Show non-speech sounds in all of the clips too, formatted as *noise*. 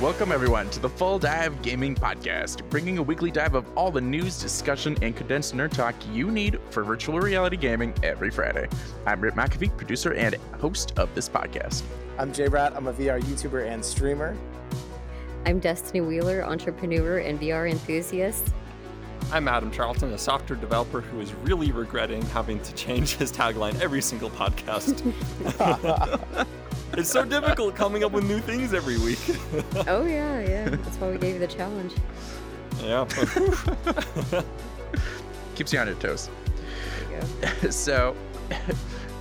Welcome, everyone, to the Full Dive Gaming Podcast, bringing a weekly dive of all the news, discussion, and condensed nerd talk you need for virtual reality gaming every Friday. I'm Rip McAfee, producer and host of this podcast. I'm Jay Rat. I'm a VR YouTuber and streamer. I'm Destiny Wheeler, entrepreneur and VR enthusiast. I'm Adam Charlton, a software developer who is really regretting having to change his tagline every single podcast. *laughs* *laughs* it's so difficult coming up with new things every week. *laughs* oh, yeah, yeah. That's why we gave you the challenge. Yeah. *laughs* Keeps you on your toes. There you go. *laughs* so,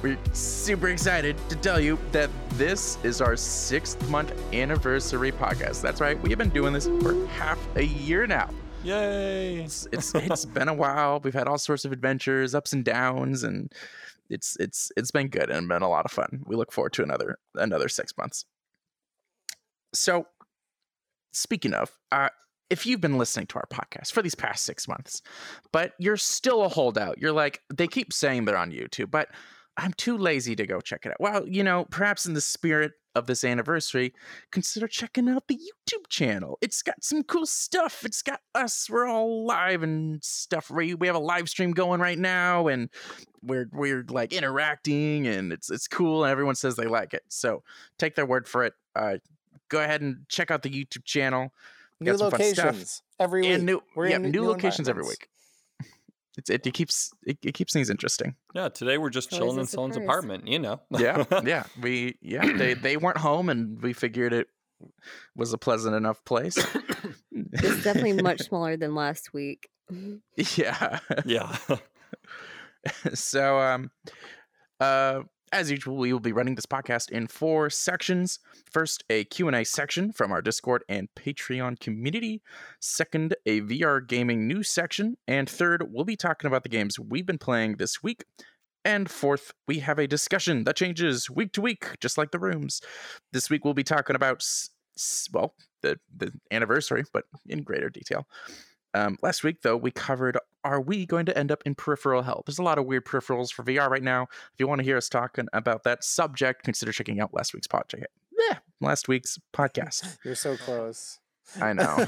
we're super excited to tell you that this is our sixth month anniversary podcast. That's right, we have been doing this for half a year now. Yay. It's it's it's been a while. We've had all sorts of adventures, ups and downs, and it's it's it's been good and been a lot of fun. We look forward to another another six months. So, speaking of, uh, if you've been listening to our podcast for these past six months, but you're still a holdout, you're like they keep saying they're on YouTube, but I'm too lazy to go check it out. Well, you know, perhaps in the spirit of this anniversary, consider checking out the YouTube channel. It's got some cool stuff. It's got us. We're all live and stuff. We we have a live stream going right now, and we're we're like interacting, and it's it's cool. And everyone says they like it. So take their word for it. Uh, go ahead and check out the YouTube channel. New Got some fun stuff. locations every week. And new, We're yeah, in new locations every week. It's, it, it keeps it, it keeps things interesting. Yeah, today we're just chilling in someone's surprise. apartment, you know. yeah *laughs* yeah we yeah they they weren't home and we figured it was a pleasant enough place It's definitely much *laughs* smaller than last week. *laughs* yeah yeah. so um uh as usual we will be running this podcast in four sections first a q&a section from our discord and patreon community second a vr gaming news section and third we'll be talking about the games we've been playing this week and fourth, we have a discussion that changes week to week, just like the rooms. This week we'll be talking about, well, the the anniversary, but in greater detail. Um, last week, though, we covered are we going to end up in peripheral hell? There's a lot of weird peripherals for VR right now. If you want to hear us talking about that subject, consider checking out last week's podcast. Yeah, last week's podcast. *laughs* You're so close. I know.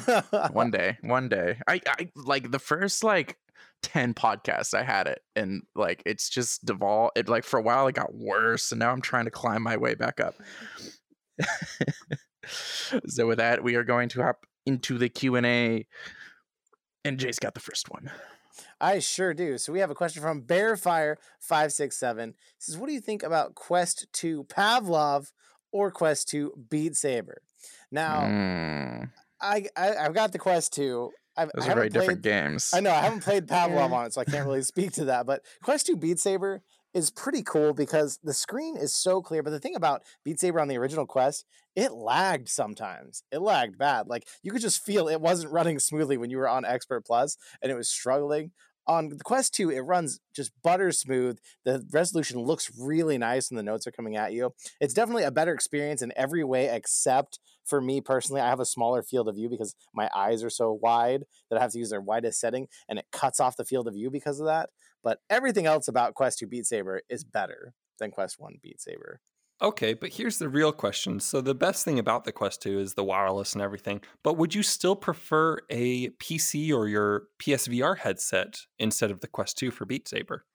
one *laughs* day, one day. I, I like the first like 10 podcasts I had it and like it's just devolved it like for a while it got worse and now I'm trying to climb my way back up. *laughs* so with that we are going to hop into the Q&A and Jay's got the first one. I sure do. So we have a question from Bearfire567. It says, What do you think about Quest 2 Pavlov or Quest 2 Beat Saber? Now, Mm, I, I I've got the Quest 2. I've, those I are very haven't different games. I know I haven't played *laughs* Pavlov Yeah. on it, so I can't really speak to that. But Quest 2 Beat Saber is pretty cool because the screen is so clear. But the thing about Beat Saber on the original Quest, it lagged sometimes. It lagged bad. Like you could just feel it wasn't running smoothly when you were on Expert Plus and it was struggling. On the Quest 2, it runs just butter smooth. The resolution looks really nice and the notes are coming at you. It's definitely a better experience in every way except for me personally. I have a smaller field of view because my eyes are so wide that I have to use their widest setting and it cuts off the field of view because of that. But everything else about Quest 2 Beat Saber is better than Quest 1 Beat Saber. Okay, but here's the real question. So the best thing about the Quest 2 is the wireless and everything, but would you still prefer a PC or your PSVR headset instead of the Quest 2 for Beat Saber?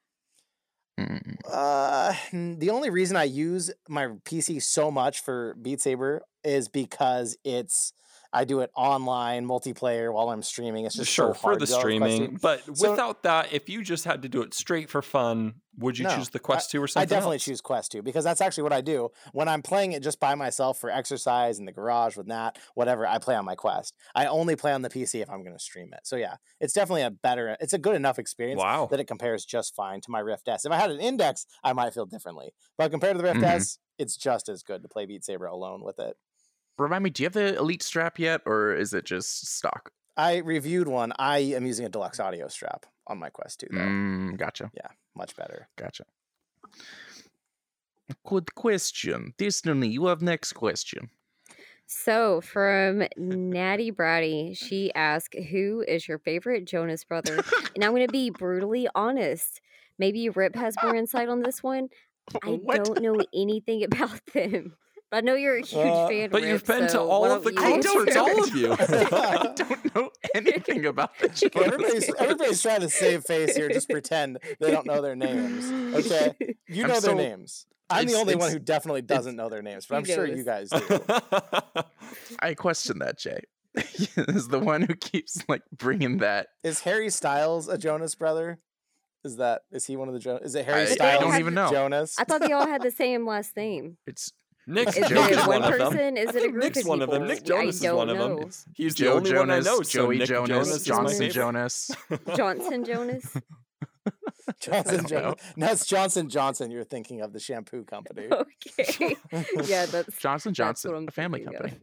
Mm, Uh, the only reason I use my PC so much for Beat Saber is because it's I do it online multiplayer while I'm streaming. It's just sure so for the to go with Quest 2. streaming, but So- without that, if you just had to do it straight for fun, would you No, choose the Quest 2 or something? I definitely else? choose Quest 2 because that's actually what I do. When I'm playing it just by myself for exercise in the garage with Nat, whatever, I play on my Quest. I only play on the PC if I'm going to stream it. So yeah, it's definitely a better, it's a good enough experience Wow. that it compares just fine to my Rift S. If I had an Index, I might feel differently. But compared to the Rift Mhm. S, it's just as good to play Beat Saber alone with it. Remind me, do you have the Elite strap yet or is it just stock? I reviewed one. I am using a deluxe audio strap on my Quest 2 though. Mm, gotcha. Yeah, much better. Gotcha. Good question. Destiny, you have next question. So, from *laughs* Natty Bratty, she asked, Who is your favorite Jonas brother? and I'm going to be brutally honest. Maybe Rip has more insight on this one. *laughs* I What? don't know anything about *laughs* them. I know you're a huge Uh, fan. But you've Rip, been to all of the don't you- I don't concerts, all of you. *laughs* I don't know anything about the Okay, Jonas everybody's Brothers. everybody's trying to save face here. Just *laughs* pretend they don't know their names. Okay, you I'm know their names. I'm the only one who definitely doesn't know their names, but I'm sure you guys do. *laughs* I question that, Jay. is the one who keeps like bringing that. Is Harry Styles a Jonas brother? Is that is he one of the Jonas? Is it Harry I, Styles? I don't even know. Jonas. I thought they all had the same last name. It's Nick, Is Nick it is one one of them. person? Is I it a think group Nick's of one of them. Nick I Jonas is don't of them. know. He's the Joe only Jonas, one I know. so Joey Nick Jonas, Jonas is my *laughs* Johnson. Jonas. Johnson Jonas. Johnson don't Jonas. No, it's Johnson Johnson. You're thinking of the shampoo company. *laughs* Okay. *laughs* yeah, that's Johnson Johnson, what a family thinking of. company.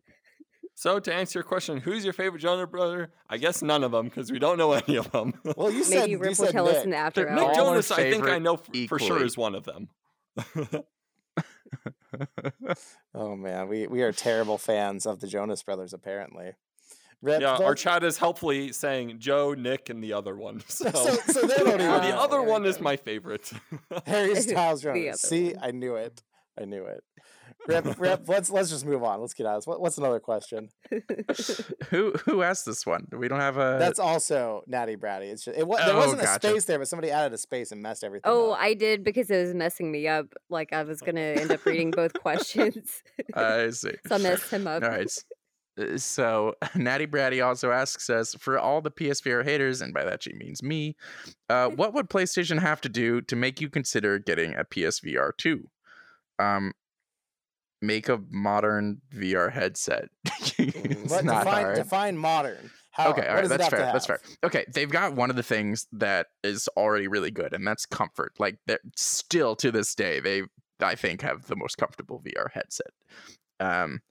So to answer your question, who's your favorite Jonas brother? I guess none of them because we don't know any of them. Well, you said maybe you will said tell Nick. us in the after Nick all hours. our Jonas, I think I know f- for sure is one of them. *laughs* Oh man, we we are terrible fans of the Jonas Brothers. Apparently. Rip, yeah, our let's- chat is helpfully saying Joe, Nick, and the other one. *laughs* So, So, so they don't even. The other there one is my favorite. *laughs* Harry Styles The Jonas. See, one. I knew it. I knew it. Rip, *laughs* Rip, let's let's just move on. Let's get out. of this. What, what's another question? *laughs* who who asked this one? We don't have a. That's also Natty Bratty. It's just it, wa- there Oh, wasn't gotcha. a space there, but somebody added a space and messed everything. Oh, up. I did because it was messing me up. Like I was gonna end up reading both *laughs* questions, I see. so I messed him up. All right. uh, So Natty Bratty also asks us for all the PSVR haters, and by that she means me. Uh, what would PlayStation have to do to make you consider getting a PSVR two? Um, make a modern VR headset. *laughs* it's What, not define, hard. define modern. How, okay, all right, that's fair. That's fair. Okay, they've got one of the things that is already really good, and that's comfort. Like, they're still to this day, they I think have the most comfortable VR headset. Um,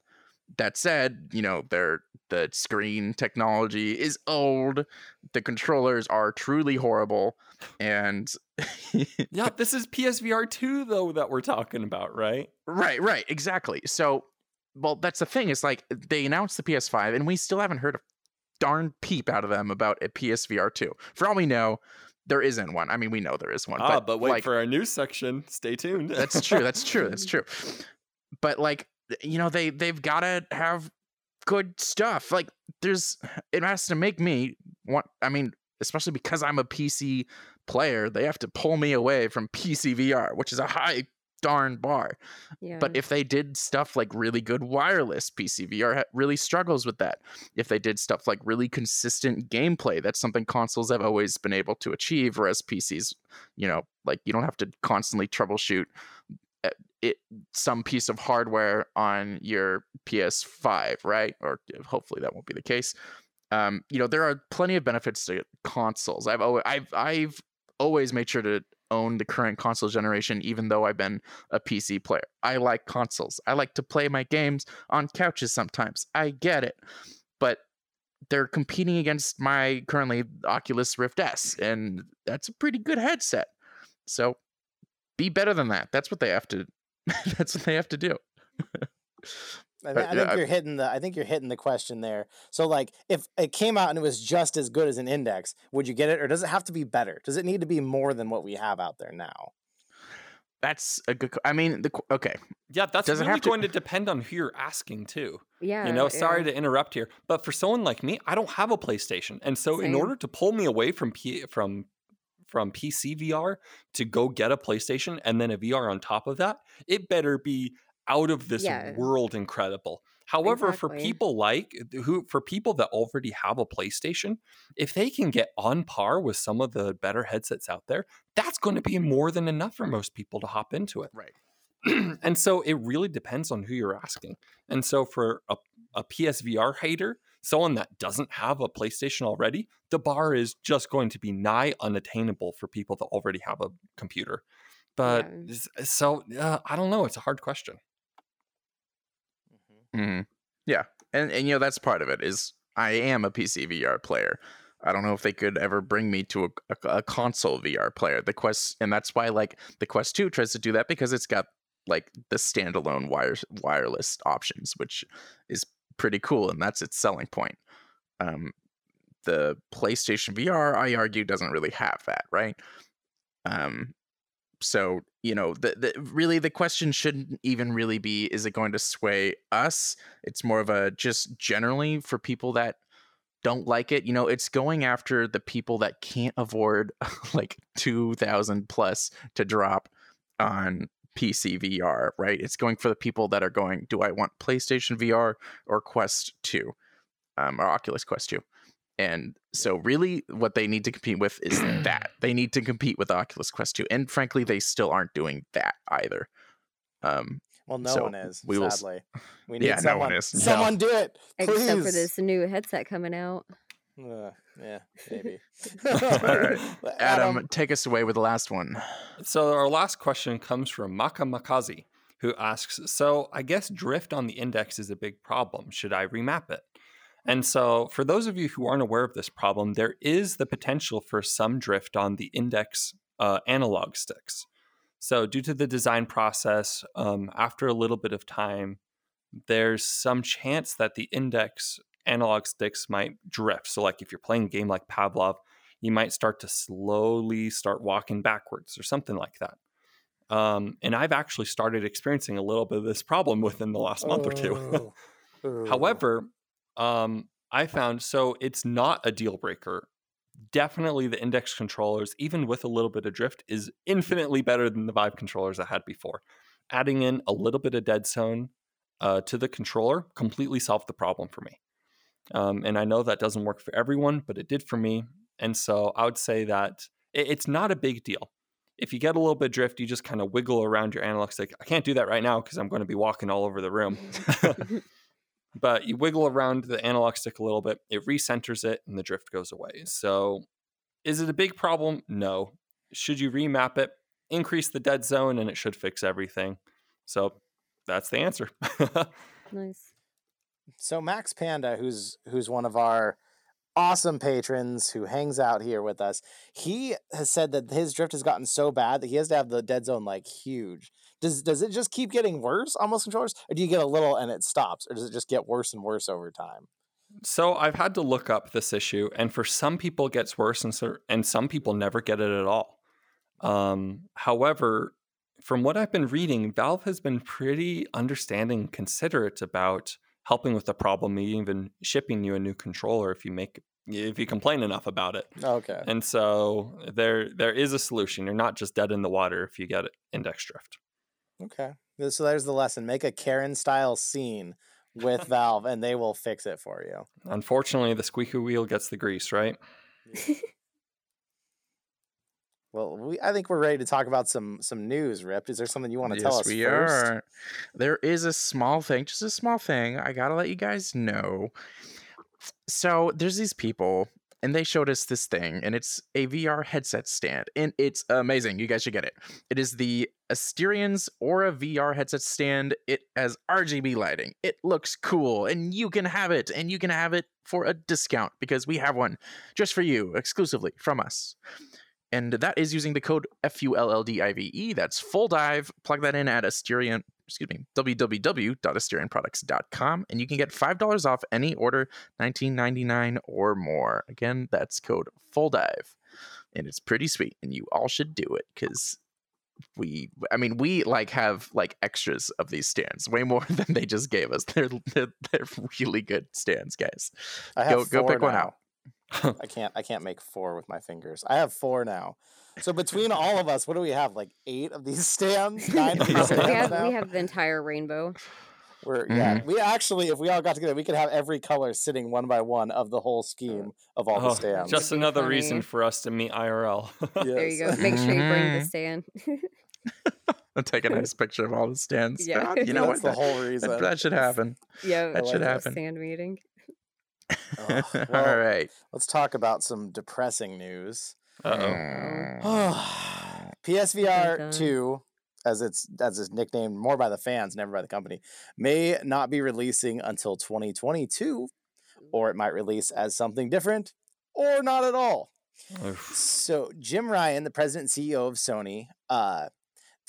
that said, you know, their the screen technology is old. The controllers are truly horrible, and yeah, *laughs* this is PSVR 2, though, that we're talking about, right? Right, right, exactly. So, well, that's the thing. Is like they announced the PS5, and we still haven't heard a darn peep out of them about a PSVR 2. For all we know, there isn't one. I mean, we know there is one, ah, but, but wait like, for our news section. Stay tuned. that's true. That's true. That's *laughs* true. But like, you know, they they've got to have good stuff. Like, there's *sighs* it has to make me want. I mean, especially because I'm a PC player, they have to pull me away from PC VR, which is a high darn bar. Yeah. But if they did stuff like really good wireless, PC VR really struggles with that. If they did stuff like really consistent gameplay, that's something consoles have always been able to achieve, whereas PCs, you know, like you don't have to constantly troubleshoot it some piece of hardware on your PS5, right? Or hopefully that won't be the case. Um, you know, there are plenty of benefits to consoles. I've always, I've I've always made sure to own the current console generation, even though I've been a PC player. I like consoles. I like to play my games on couches sometimes. I get it. But they're competing against my currently Oculus Rift S, and that's a pretty good headset. So be better than that. That's what they have to *laughs* that's what they have to do. I, uh, But, I think I- you're hitting the. I think you're hitting the question there. So, like, if it came out and it was just as good as an index, would you get it, or does it have to be better? Does it need to be more than what we have out there now? That's a good. I mean, the okay. yeah, that's Does really have to- going to depend on who you're asking, too. yeah, you know, sorry yeah. to interrupt here, but for someone like me, I don't have a PlayStation, and so in order to pull me away from P- from from PC VR to go get a PlayStation and then a VR on top of that, it better be out of this Yeah. world incredible. However, for people like who for people that already have a PlayStation, if they can get on par with some of the better headsets out there, that's going to be more than enough for most people to hop into it Right. *clears throat* and so it really depends on who you're asking. And so for a, a PSVR hater, someone that doesn't have a PlayStation already, the bar is just going to be nigh unattainable for people that already have a computer. But Yeah. so uh, I don't know. It's a hard question. hmm Yeah, and and you know that's part of it. Is I am a PC VR player. I don't know if they could ever bring me to a, a, a console VR player. The Quest, and that's why like the Quest Two tries to do that because it's got like the standalone wires wireless options, which is pretty cool, and that's its selling point. Um, the PlayStation VR, I argue, doesn't really have that, right? Um, so you know, the, the really the question shouldn't even really be is it going to sway us? It's more of a just generally for people that don't like it. You know, it's going after the people that can't afford *laughs* like two thousand plus to drop on PC VR, right? It's going for the people that are going, do I want PlayStation VR or Quest 2 um, or Oculus Quest 2? And so, really, what they need to compete with is that *clears throat* they need to compete with Oculus Quest 2. And frankly, they still aren't doing that either. Um, Well, no So, one is. we will sadly, we *laughs* need Yeah, no someone. one is. No. Someone do it, please. Except for this new headset coming out. Uh, yeah, maybe. *laughs* *laughs* right. But Adam, take us away with the last one. So our last question comes from Maka Makazi, who asks, "So I guess drift on the index is a big problem. Should I remap it?" And so, for those of you who aren't aware of this problem, there is the potential for some drift on the index uh, analog sticks. So, due to the design process, um, after a little bit of time, there's some chance that the index analog sticks might drift. So, like if you're playing a game like Pavlov, you might start to slowly start walking backwards or something like that. Um, and I've actually started experiencing a little bit of this problem within the last month or two. *laughs* Oh. However, um, I found so it's not a deal breaker. Definitely, the index controllers, even with a little bit of drift, is infinitely better than the Vive controllers I had before. Adding in a little bit of dead zone uh, to the controller completely solved the problem for me. Um, and I know that doesn't work for everyone, but it did for me. And so I would say that it, it's not a big deal. If you get a little bit drift, you just kind of wiggle around your analog stick. I can't do that right now because I'm going to be walking all over the room. *laughs* *laughs* but you wiggle around the analog stick a little bit, it recenters it, and the drift goes away. So, is it a big problem? No. Should you remap it? Increase the dead zone, and it should fix everything. So, that's the answer. *laughs* nice. So Max Panda, who's who's one of our awesome patrons who hangs out here with us, he has said that his drift has gotten so bad that he has to have the dead zone like huge. Does does it just keep getting worse on most controllers, or do you get a little and it stops, or does it just get worse and worse over time? so, I've had to look up this issue, and for some people, it gets worse, and, so, and some people never get it at all. Um, however, from what I've been reading, Valve has been pretty understanding, and considerate about helping with the problem, even shipping you a new controller if you make if you complain enough about it. Okay. And so there there is a solution. You're not just dead in the water if you get index drift. Okay. So there's the lesson. Make a Karen style scene with *laughs* Valve and they will fix it for you. Unfortunately, the squeaky wheel gets the grease, right? Well, we I think we're ready to talk about some some news, Ripped. Is there something you want to tell us we first? are. There is a small thing, just a small thing. I gotta let you guys know. So there's these people, and they showed us this thing, and it's a VR headset stand, and it's amazing. You guys should get it. It is the Asterian's Aura VR headset stand. It has RGB lighting. It looks cool, and you can have it, and you can have it for a discount because we have one just for you, exclusively from us and that is using the code FULLDIVE. E. That's full dive. Plug that in at Asterion, excuse me, www.asterianproducts.com, and you can get five dollars off any order, nineteen ninety nine or more. Again, that's code full dive, and it's pretty sweet, and you all should do it because we i mean we like have like extras of these stands way more *laughs* than they just gave us they're they're, they're really good stands guys Go- go pick one out. *laughs* I can't I can't make four with my fingers. I have four now. So between all of us, what do we have? Like eight of these *laughs* stands? Nine of *laughs* these We stands we have we have the entire rainbow. We're yeah. Mm-hmm. We actually, if we all got together, we could have every color sitting one by one of the whole scheme of all the Oh, stands. just another funny. reason for us to meet IRL. There you go. Make sure you bring the stand. i'll take a nice picture of all the stands Yeah. you know That's what the whole that, reason. that should happen yeah, That I should like happen. stand meeting. Ugh, *laughs* all well, right Let's talk about some depressing news. Uh oh. Mm. *sighs* PSVR done. two, as it's as it's nicknamed more by the fans, never by the company, may not be releasing until 2022, or it might release as something different, or not at all. So Jim Ryan, the president and CEO of Sony, uh,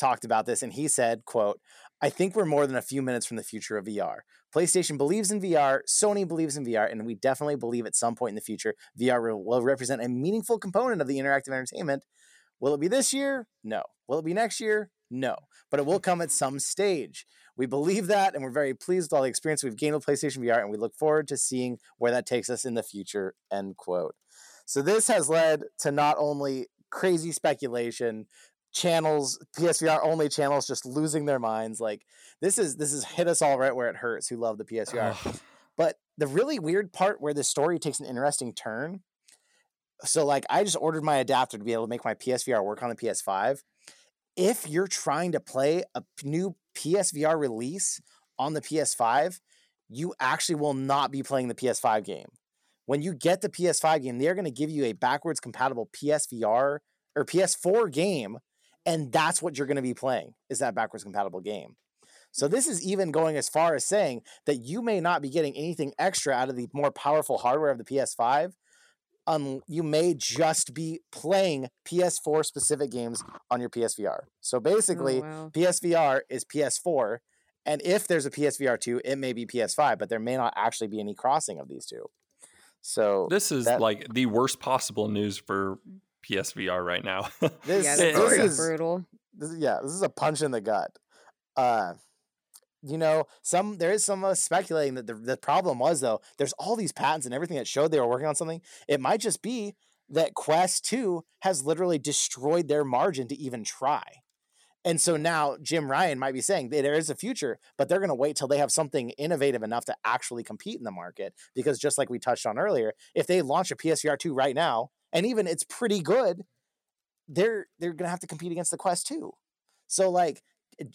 talked about this, and he said, "quote I think we're more than a few minutes from the future of VR. PlayStation believes in VR, Sony believes in VR, and we definitely believe at some point in the future VR will, represent a meaningful component of the interactive entertainment. Will it be this year? No. Will it be next year? No, but it will come at some stage. We believe that, and we're very pleased with all the experience we've gained with PlayStation VR, and we look forward to seeing where that takes us in the future. End quote. So this has led to not only crazy speculation, channels, PSVR only channels just losing their minds. Like this is this has hit us all right where it hurts who love the PSVR. but the really weird part where the story takes an interesting turn. So like I just ordered my adapter to be able to make my PSVR work on the PS5 if you're trying to play a new PSVR release on the PS5, you actually will not be playing the PS5 game. When you get the PS5 game, they're going to give you a backwards compatible PSVR or PS4 game, and that's what you're going to be playing is that backwards compatible game. So this is even going as far as saying that you may not be getting anything extra out of the more powerful hardware of the PS5 um, you may just be playing PS4 specific games on your PSVR. So basically, oh, wow. PSVR is PS4, and if there's a PSVR 2, it may be PS5, but there may not actually be any crossing of these two. So this is that, like the worst possible news for PSVR right now. *laughs* this, yeah, this is brutal. This, yeah, this is a punch in the gut. Uh, you know, some there is some uh, speculating that the, the problem was though, there's all these patents and everything that showed they were working on something. It might just be that Quest 2 has literally destroyed their margin to even try. And so now Jim Ryan might be saying there is a future, but they're going to wait till they have something innovative enough to actually compete in the market. Because just like we touched on earlier, if they launch a PSVR 2 right now, and even it's pretty good, they're they're going to have to compete against the Quest 2. So like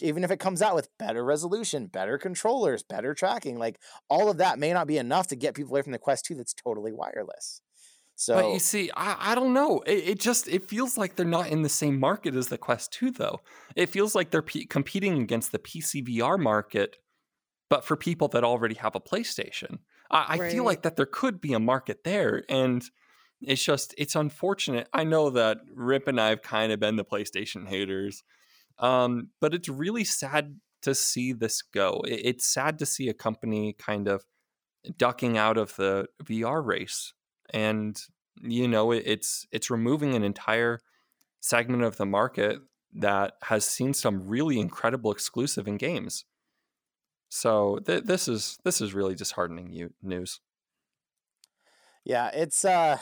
even if it comes out with better resolution, better controllers, better tracking, like all of that may not be enough to get people away from the Quest 2 that's totally wireless. So, but you see, I, I don't know. It, it, just it feels like they're not in the same market as the Quest 2, though. It feels like they're p- competing against the PC VR market, but for people that already have a PlayStation. I, I feel like that there could be a market there, and it's just it's unfortunate. I know that Rip and I have kind of been the PlayStation haters um, but it's really sad to see this go. It's sad to see a company kind of ducking out of the VR race, and you know it's it's removing an entire segment of the market that has seen some really incredible exclusive in games. So th- this is this is really disheartening news. Yeah, it's uh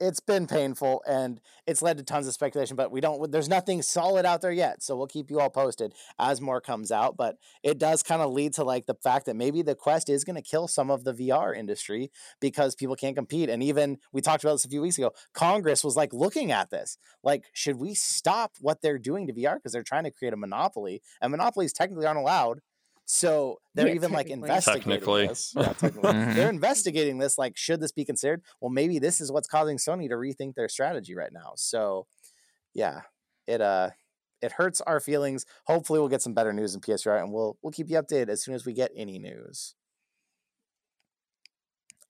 it's been painful and it's led to tons of speculation but we don't there's nothing solid out there yet so we'll keep you all posted as more comes out but it does kind of lead to like the fact that maybe the quest is going to kill some of the vr industry because people can't compete and even we talked about this a few weeks ago congress was like looking at this like should we stop what they're doing to vr because they're trying to create a monopoly and monopolies technically aren't allowed so they're yeah, even like investigating technically. this. Yeah, technically. *laughs* mm-hmm. They're investigating this. Like, should this be considered? Well, maybe this is what's causing Sony to rethink their strategy right now. So, yeah, it uh, it hurts our feelings. Hopefully, we'll get some better news in PSVR, and we'll we'll keep you updated as soon as we get any news.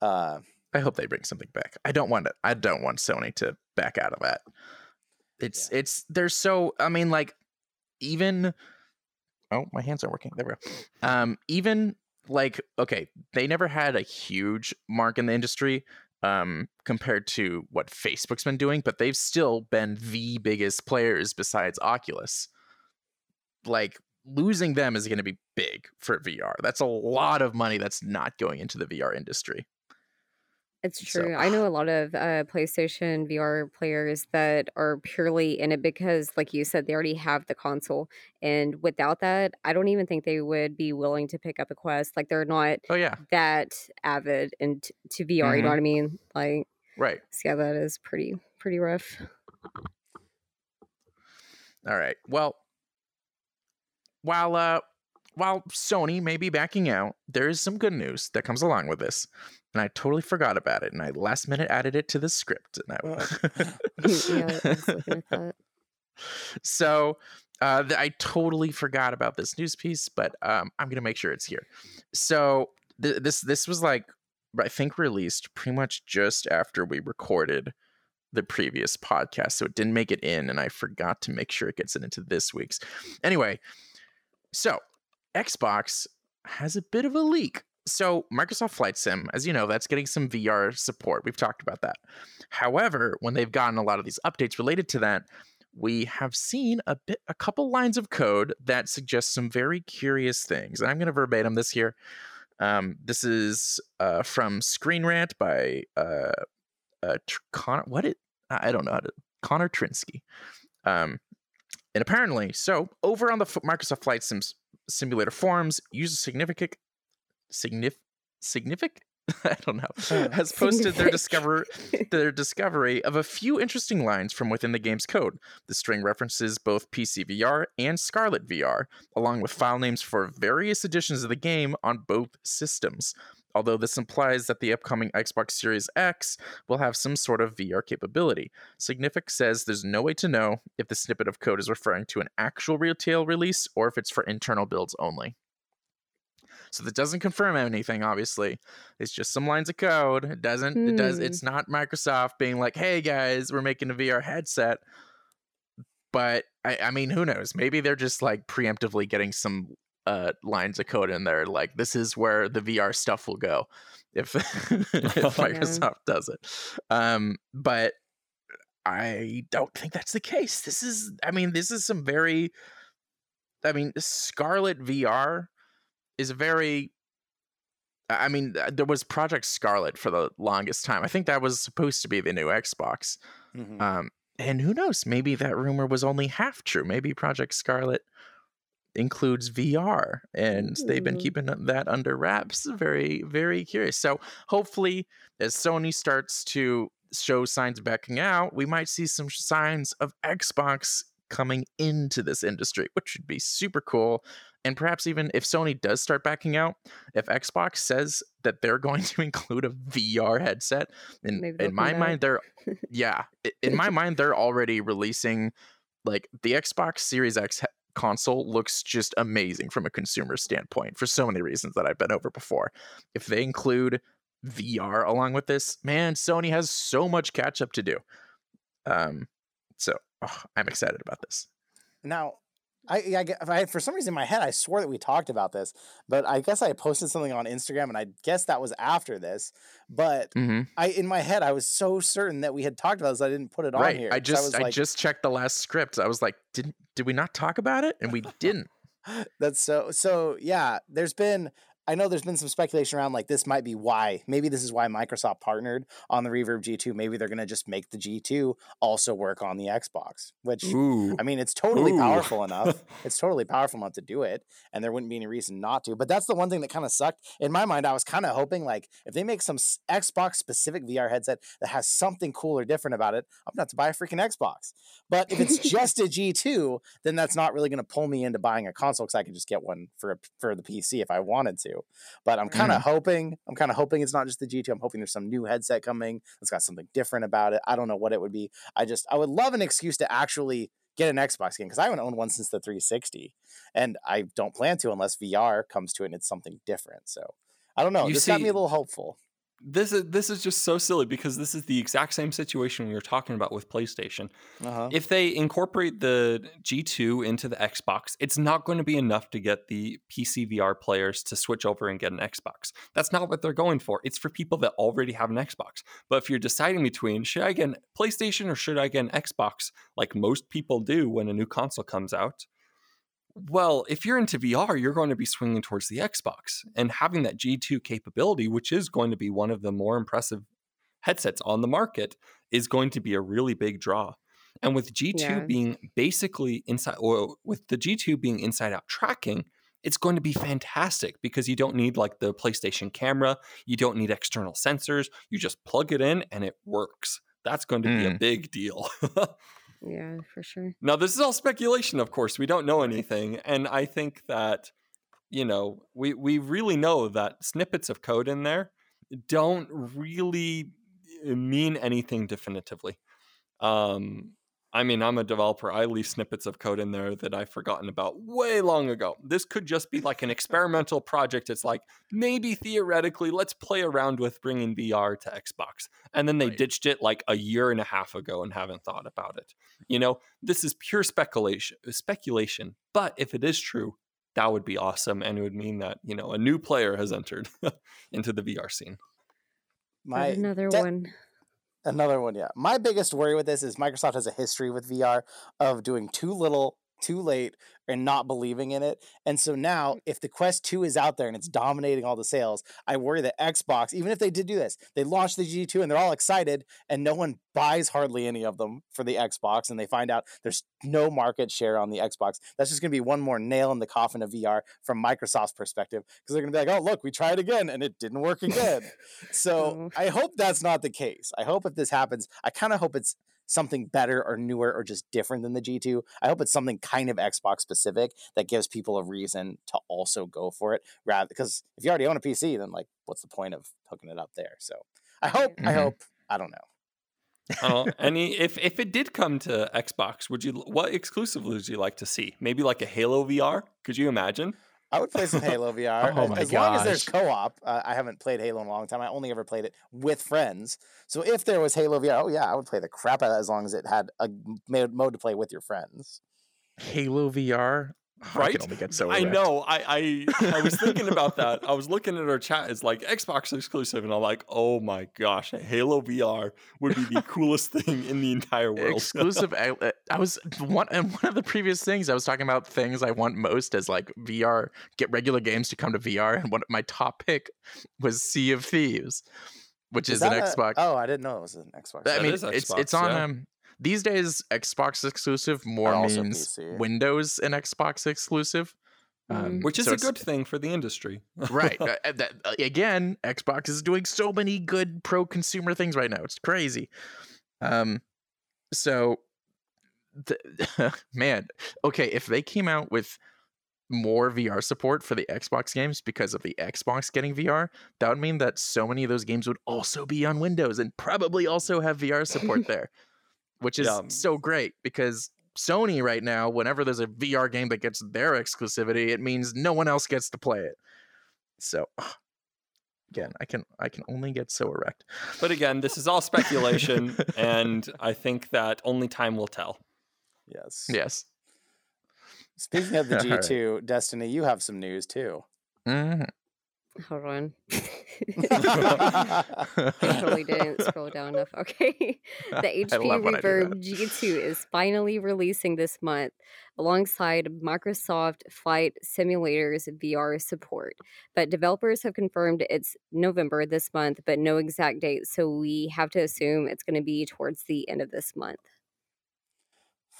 Uh, I hope they bring something back. I don't want it. I don't want Sony to back out of that. It's yeah. it's they're so. I mean, like even oh, my hands aren't working. There we go. Um, even like okay, they never had a huge mark in the industry um, compared to what Facebook's been doing, but they've still been the biggest players besides Oculus. Like losing them is going to be big for VR. That's a lot of money that's not going into the VR industry. It's true. So, I know a lot of uh, PlayStation VR players that are purely in it because, like you said, they already have the console. And without that, I don't even think they would be willing to pick up a Quest. Like they're not oh, yeah. that avid into to VR. Mm-hmm. You know what I mean? Like, right. So yeah, that is pretty pretty rough. All right. Well, while uh, while Sony may be backing out, there is some good news that comes along with this and I totally forgot about it, and I last minute added it to the script. And I, *laughs* *laughs* yeah, so uh, I totally forgot about this news piece, but um, I'm gonna make sure it's here. So th- this this was like I think released pretty much just after we recorded the previous podcast, so it didn't make it in, and I forgot to make sure it gets it into this week's. Anyway, so Xbox has a bit of a leak so Microsoft Flight Sim, as you know, that's getting some VR support. We've talked about that. However, when they've gotten a lot of these updates related to that, we have seen a bit, a couple lines of code that suggest some very curious things. And I'm going to verbatim this here. Um, this is uh, from Screen Rant by uh, uh, Connor. What it? I don't know how to. Connor Trinsky. Um, and apparently, so over on the Microsoft Flight Sims Simulator forums, use significant, signif, significant *laughs* I don't know, uh, has posted their discover *laughs* their discovery of a few interesting lines from within the game's code. The string references both PC VR and Scarlett VR, along with file names for various editions of the game on both systems. Although this implies that the upcoming Xbox Series X will have some sort of VR capability. Signific says there's no way to know if the snippet of code is referring to an actual retail release or if it's for internal builds only. So that doesn't confirm anything, obviously. It's just some lines of code. It doesn't, it does, hmm. it's not Microsoft being like, hey guys, we're making a VR headset. But I, I mean, who knows? Maybe they're just like preemptively getting some uh, lines of code in there. Like, this is where the VR stuff will go if, *laughs* if *laughs* Microsoft does it. Um, but I don't think that's the case. This is, I mean, this is some very, I mean, Scarlett VR is very I mean, uh, there was Project Scarlett for the longest time. I think that was supposed to be the new Xbox. Mm-hmm. Um, and who knows? Maybe that rumor was only half true. Maybe Project Scarlet includes VR, and they've been keeping that under wraps. Very, very curious. So hopefully, as Sony starts to show signs of backing out, we might see some signs of Xbox coming into this industry, which would be super cool and perhaps even if Sony does start backing out, if Xbox says that they're going *laughs* to include a VR headset, in, in my mind, they're yeah, in my *laughs* mind, they're already releasing like the Xbox Series X console looks just amazing from a consumer standpoint for so many reasons that I've been over before. If they include VR along with this, man, Sony has so much catch up to do. Um, so oh, I'm excited about this. Now, I, I, I, for some reason in my head I swore that we talked about this, but I guess I posted something on Instagram and I guess that was after this. But mm-hmm. I in my head I was so certain that we had talked about this I didn't put it right. on here. I just I, like, I just checked the last script. I was like, did did we not talk about it? And we *laughs* didn't. That's so so yeah. There's been I know there's been some speculation around like this might be why. Maybe this is why Microsoft partnered on the Reverb G2. Maybe they're going to just make the G2 also work on the Xbox, which Ooh. I mean, it's totally Ooh. powerful enough. *laughs* it's totally powerful enough to do it, and there wouldn't be any reason not to. But that's the one thing that kind of sucked in my mind. I was kind of hoping like if they make some Xbox specific VR headset that has something cool or different about it, I'm going to have to buy a freaking Xbox. But if it's *laughs* just a G2, then that's not really going to pull me into buying a console because I could just get one for for the PC if I wanted to. But I'm kind of mm. hoping, I'm kind of hoping it's not just the G2. I'm hoping there's some new headset coming that's got something different about it. I don't know what it would be. I just, I would love an excuse to actually get an Xbox game because I haven't owned one since the 360, and I don't plan to unless VR comes to it and it's something different. So I don't know. You this see, got me a little hopeful this is this is just so silly because this is the exact same situation we were talking about with PlayStation. Uh-huh. If they incorporate the G2 into the Xbox, it's not going to be enough to get the PC VR players to switch over and get an Xbox. That's not what they're going for. It's for people that already have an Xbox. But if you're deciding between should I get an PlayStation or should I get an Xbox, like most people do when a new console comes out, well, if you're into VR, you're going to be swinging towards the Xbox. And having that G2 capability, which is going to be one of the more impressive headsets on the market, is going to be a really big draw. And with G2 yeah. being basically inside, or with the G2 being inside out tracking, it's going to be fantastic because you don't need like the PlayStation camera, you don't need external sensors, you just plug it in and it works. That's going to mm. be a hmm. big deal. *laughs* Yeah, for sure. Now, this is all speculation, of course. We don't know anything. And I think that, you know, we, we really know that snippets of code in there don't really eh, mean anything definitively. Um, I mean, I'm a developer. I leave snippets of code in there that I've forgotten about way long ago. This could just be like an *laughs* experimental project. It's like maybe theoretically, let's play around with bringing VR to Xbox. And then they right. ditched it like a year and a half ago and haven't thought about it. You know, this is pure speculation, speculation. But if it is true, that would be awesome. And it would mean that, you know, a new player has entered *laughs* into the VR scene. My another de- one. Another one, yeah. My biggest worry with this is Microsoft has a history with VR of doing too little, too late, and not believing in it. And so now, Mm. if the Quest 2 is out there and it's dominating all the sales, I worry that Xbox, even if they did do this, they launch the G2 and they're all excited, and no one buys hardly any of them for the Xbox, and they find out there's no market share on the Xbox. That's just going to be one more nail in the coffin of VR from Microsoft's perspective, because they're going to be like, oh, look, we tried again and it didn't work again. so *laughs* Oh. I hope that's not the case. I hope if this happens, I kind of hope it's something better or newer or just different than the G2. I hope it's something kind of Xbox specific that gives people a reason to also go for it rather because if you already own a PC then like what's the point of hooking it up there? So I hope I Mhm. hope I don't know. *laughs* I. Any if if it did come to Xbox, would you what exclusive would you like to see? Maybe like a Halo VR? Could you imagine? I would play some Halo *laughs* VR Oh as, my as long as there's co-op. Uh, I haven't played Halo in a long time. I only ever played it with friends. So if there was Halo VR, oh yeah, I would play the crap out of that as long as it had a m- mode mode to play with your friends. Halo VR. Oh, I Right? can only get so. I know. I, I I was thinking about *laughs* that. I was looking at our chat. It's like Xbox exclusive, and I'm like, oh my gosh, Halo VR would be the coolest thing in the entire world. exclusive. I, uh, I was one and one of the previous things I was talking about things I want most as like VR. Get regular games to come to VR, and one my top pick was Sea of Thieves, which is, an a- Xbox. oh, I didn't know it was an Xbox. I mean, is it's it's on yeah. um these days Xbox exclusive more also means PC. Windows and Xbox exclusive, um, Mhm. Which is so a good thing for the industry. right. *laughs* uh, uh, that, uh, again, Xbox is doing so many good pro consumer things right now. It's crazy. Um, so, the, *laughs* man, okay, if they came out with more VR support for the Xbox games because of the Xbox getting VR, that would mean that so many of those games would also be on Windows and probably also have VR support *laughs* there, which is Yeah. so great because Sony right now, whenever there's a VR game that gets their exclusivity, it means no one else gets to play it. So again, I can I can only get so erect. But again, this is all speculation, and *laughs* I think that only time will tell. Yes. Yes. Speaking of the *laughs* G2, Destiny, you have some news too. Mhm. Hold on. *laughs* I totally didn't scroll down enough. *laughs* Okay. The HP when I do Reverb. G2 is finally releasing this month alongside Microsoft Flight Simulators VR support. But developers have confirmed it's November this month, but no exact date. So we have to assume it's going to be towards the end of this month.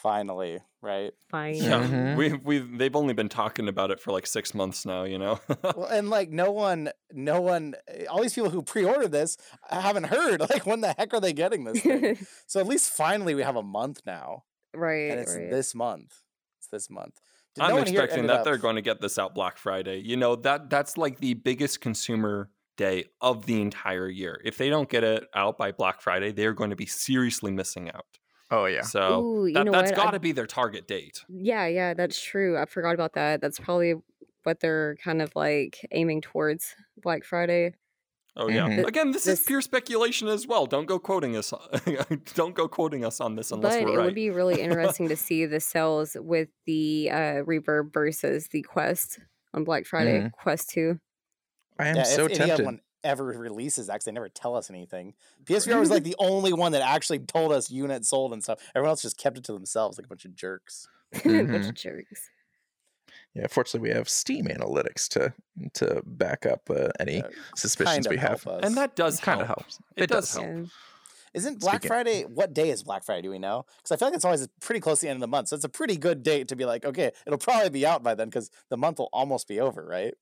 Finally, right? Fine. Yeah, Mhm. we we they've only been talking about it for like six months now. You know. *laughs* Well, and like no one, no one, all these people who pre-ordered this I haven't heard. *laughs* Like, when the heck are they getting this thing? *laughs* so at least finally we have a month now, right. and it's right. this month. It's this month. Did I'm no expecting that up- they're going to get this out Black Friday. You know that that's like the biggest consumer day of the entire year. If they don't get it out by Black Friday, they're going to be seriously missing out. Oh yeah. So Ooh, you that, know that's what? Got to be their target date. Yeah, yeah, that's true. I forgot about that. That's probably what they're kind of like aiming towards Black Friday. Oh yeah. Mhm. Again, this, this- is pure speculation as well. Don't go quoting us. *laughs* don't go quoting us on this unless but we're right. it would be really *laughs* interesting to see the sales with the uh Reverb versus the Quest on Black Friday, Quest 2. I am yeah, so if any tempted. one ever releases that, 'cause they never tell us anything. PSVR was like the only one that actually told us units sold and stuff. Everyone else just kept it to themselves, like a bunch of jerks. *laughs* Bunch Mhm. of jerks. Yeah, fortunately, we have Steam analytics to to back up uh, any Uh, suspicions kind we have. us. and that does Kind of help. helps. It, does, help. help. Yeah. Isn't Black Speaking- Friday? What day is Black Friday? Do we know? Because I feel like it's always pretty close to the end of the month, so it's a pretty good date to be like, okay, it'll probably be out by then because the month will almost be over, right?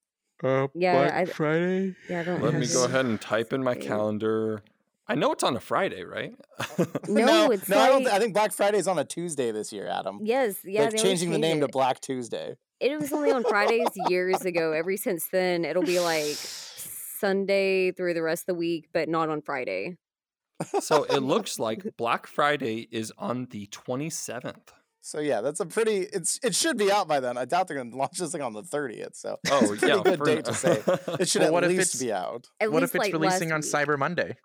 Uh, Yeah, Black I- Friday. Yeah, I don't Let me go ahead and type in my calendar. I know it's on a Friday, right? *laughs* *laughs* No, it's no. I don't. like- I think Black Friday is on a Tuesday this year, Adam. Yes, yeah, They're they changing the change name to. Black Tuesday. It was only on Fridays years ago. Ever since then, it'll be like Sunday through the rest of the week, but not on Friday. so it *laughs* looks like Black Friday is on the 27th. So yeah, that's a pretty. It's it should be out by then. I doubt they're going to launch this thing on the thirtieth. So *laughs* Oh, it's a pretty yeah. good for- date to say. *laughs* It should Well, at what if least it's- be out. At what least if it's like releasing on last Cyber Monday?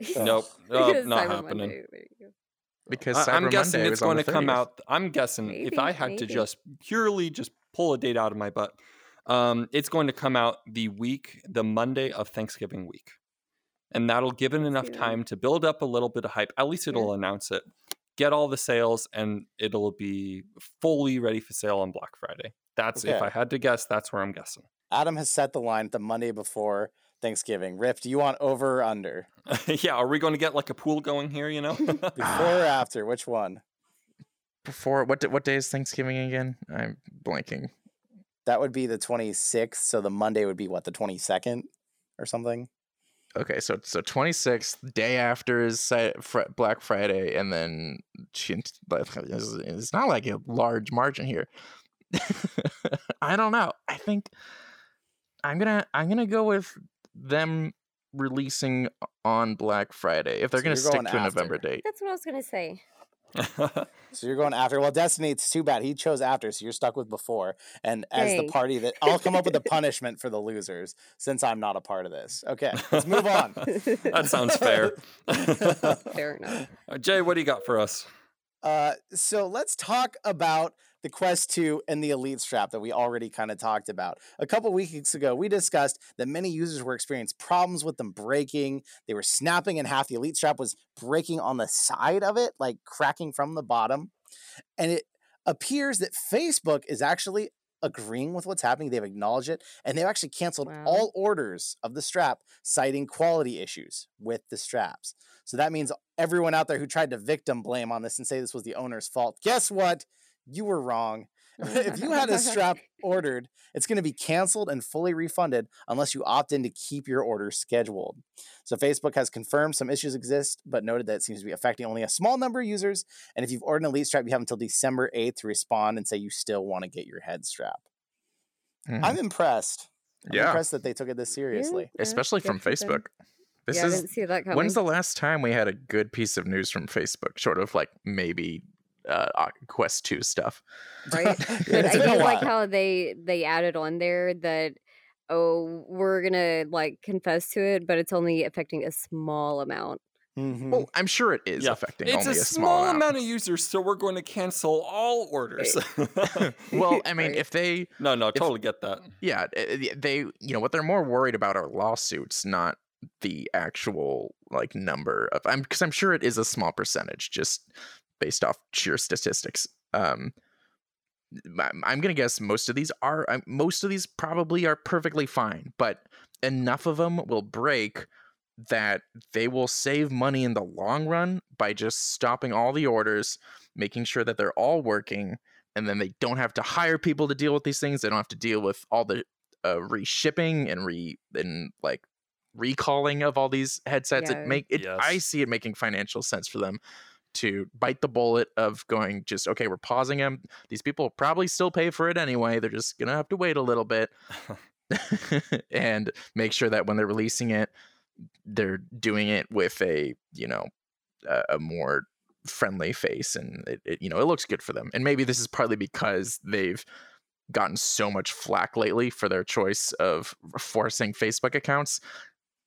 *laughs* nope, Oh. nope, Because not Cyber happening. Monday, there you go. Because I- Cyber I'm guessing Monday it's going to come out. I'm guessing if I Maybe, had to just purely just pull a date out of my butt, um, it's going to come out the week, the Monday of Thanksgiving week. and that'll give it enough Yeah. time to build up a little bit of hype. At least it'll announce it, get all the sales, and it'll be fully ready for sale on Black Friday. That's if I had to guess, that's where I'm guessing. Adam has set the line the Monday before Thanksgiving. Rip, do you want over or under? *laughs* yeah, are we going to get like a pool going here? You know, *laughs* Before or *laughs* after? Which one? Before what? What day is Thanksgiving again? I'm blanking. That would be the 26th. So the Monday would be what, the 22nd or something? Okay, so so 26th day after is Black Friday, and then *laughs* it's it's not like a large margin here. *laughs* I don't know. I think I'm gonna I'm gonna go with them releasing on Black Friday if they're So gonna stick going to a November date. That's what I was gonna say. *laughs* So you're going after. Well, Destiny, it's too bad. He chose after, so you're stuck with before. And as the party that I'll come up with a *laughs* punishment for the losers since I'm not a part of this. Okay, let's move on. *laughs* that sounds fair. Fair enough. Uh, Jay, what do you got for us? Uh, so let's talk about the Quest 2 and the Elite Strap that we already kind of talked about. A couple weeks ago, we discussed that many users were experiencing problems with them breaking. They were snapping in half. The Elite Strap was breaking on the side of it, like cracking from the bottom. And it appears that Facebook is actually agreeing with what's happening. They've acknowledged it and they've actually canceled Wow. all orders of the strap, citing quality issues with the straps. So that means everyone out there who tried to victim blame on this and say this was the owner's fault, guess what? You were wrong. *laughs* *laughs* if you had a strap ordered, it's going to be canceled and fully refunded unless you opt in to keep your order scheduled. So Facebook has confirmed some issues exist, but noted that it seems to be affecting only a small number of users. And if you've ordered an Elite strap, you have until December 8th to respond and say you still want to get your head strap. Mhm. I'm impressed. I'm Yeah. impressed that they took it this seriously. Yeah, Especially from. Facebook. This yeah, I is didn't see that coming. When's the last time we had a good piece of news from Facebook? Sort of like maybe uh, uh, Quest 2 stuff. Right. *laughs* *laughs* But I been a do like how they they added on there that oh we're gonna like confess to it, but it's only affecting a small amount. Mhm. Well, I'm sure it is Yeah. affecting It's only a, a, small amount. amount of users, so we're going to cancel all orders. *laughs* well, I mean, Right. if they, no, no, totally get that. yeah, eh, they, you know, what they're more worried about are lawsuits, not the actual like number of. I'm because I'm sure it is a small percentage, just based off sheer statistics. Um, I'm, I'm gonna guess most of these are um, most of these probably are perfectly fine, but enough of them will break that they will save money in the long run by just stopping all the orders, making sure that they're all working, and then they don't have to hire people to deal with these things. They don't have to deal with all the uh, reshipping and re and like recalling of all these headsets. Yeah. It make it. I see it making financial sense for them to bite the bullet of going just okay. We're pausing them. These people probably still pay for it anyway. They're just gonna have to wait a little bit *laughs* *laughs* and make sure that when they're releasing it, they're doing it with a you know a, a more friendly face and it, it you know it looks good for them and maybe this is partly because they've gotten so much flack lately for their choice of forcing facebook accounts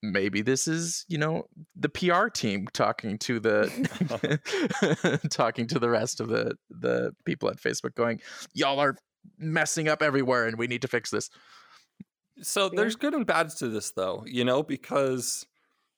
maybe this is you know the pr team talking to the *laughs* *laughs* talking to the rest of the the people at facebook going y'all are messing up everywhere and we need to fix this So there's good and bads to this though, you know, because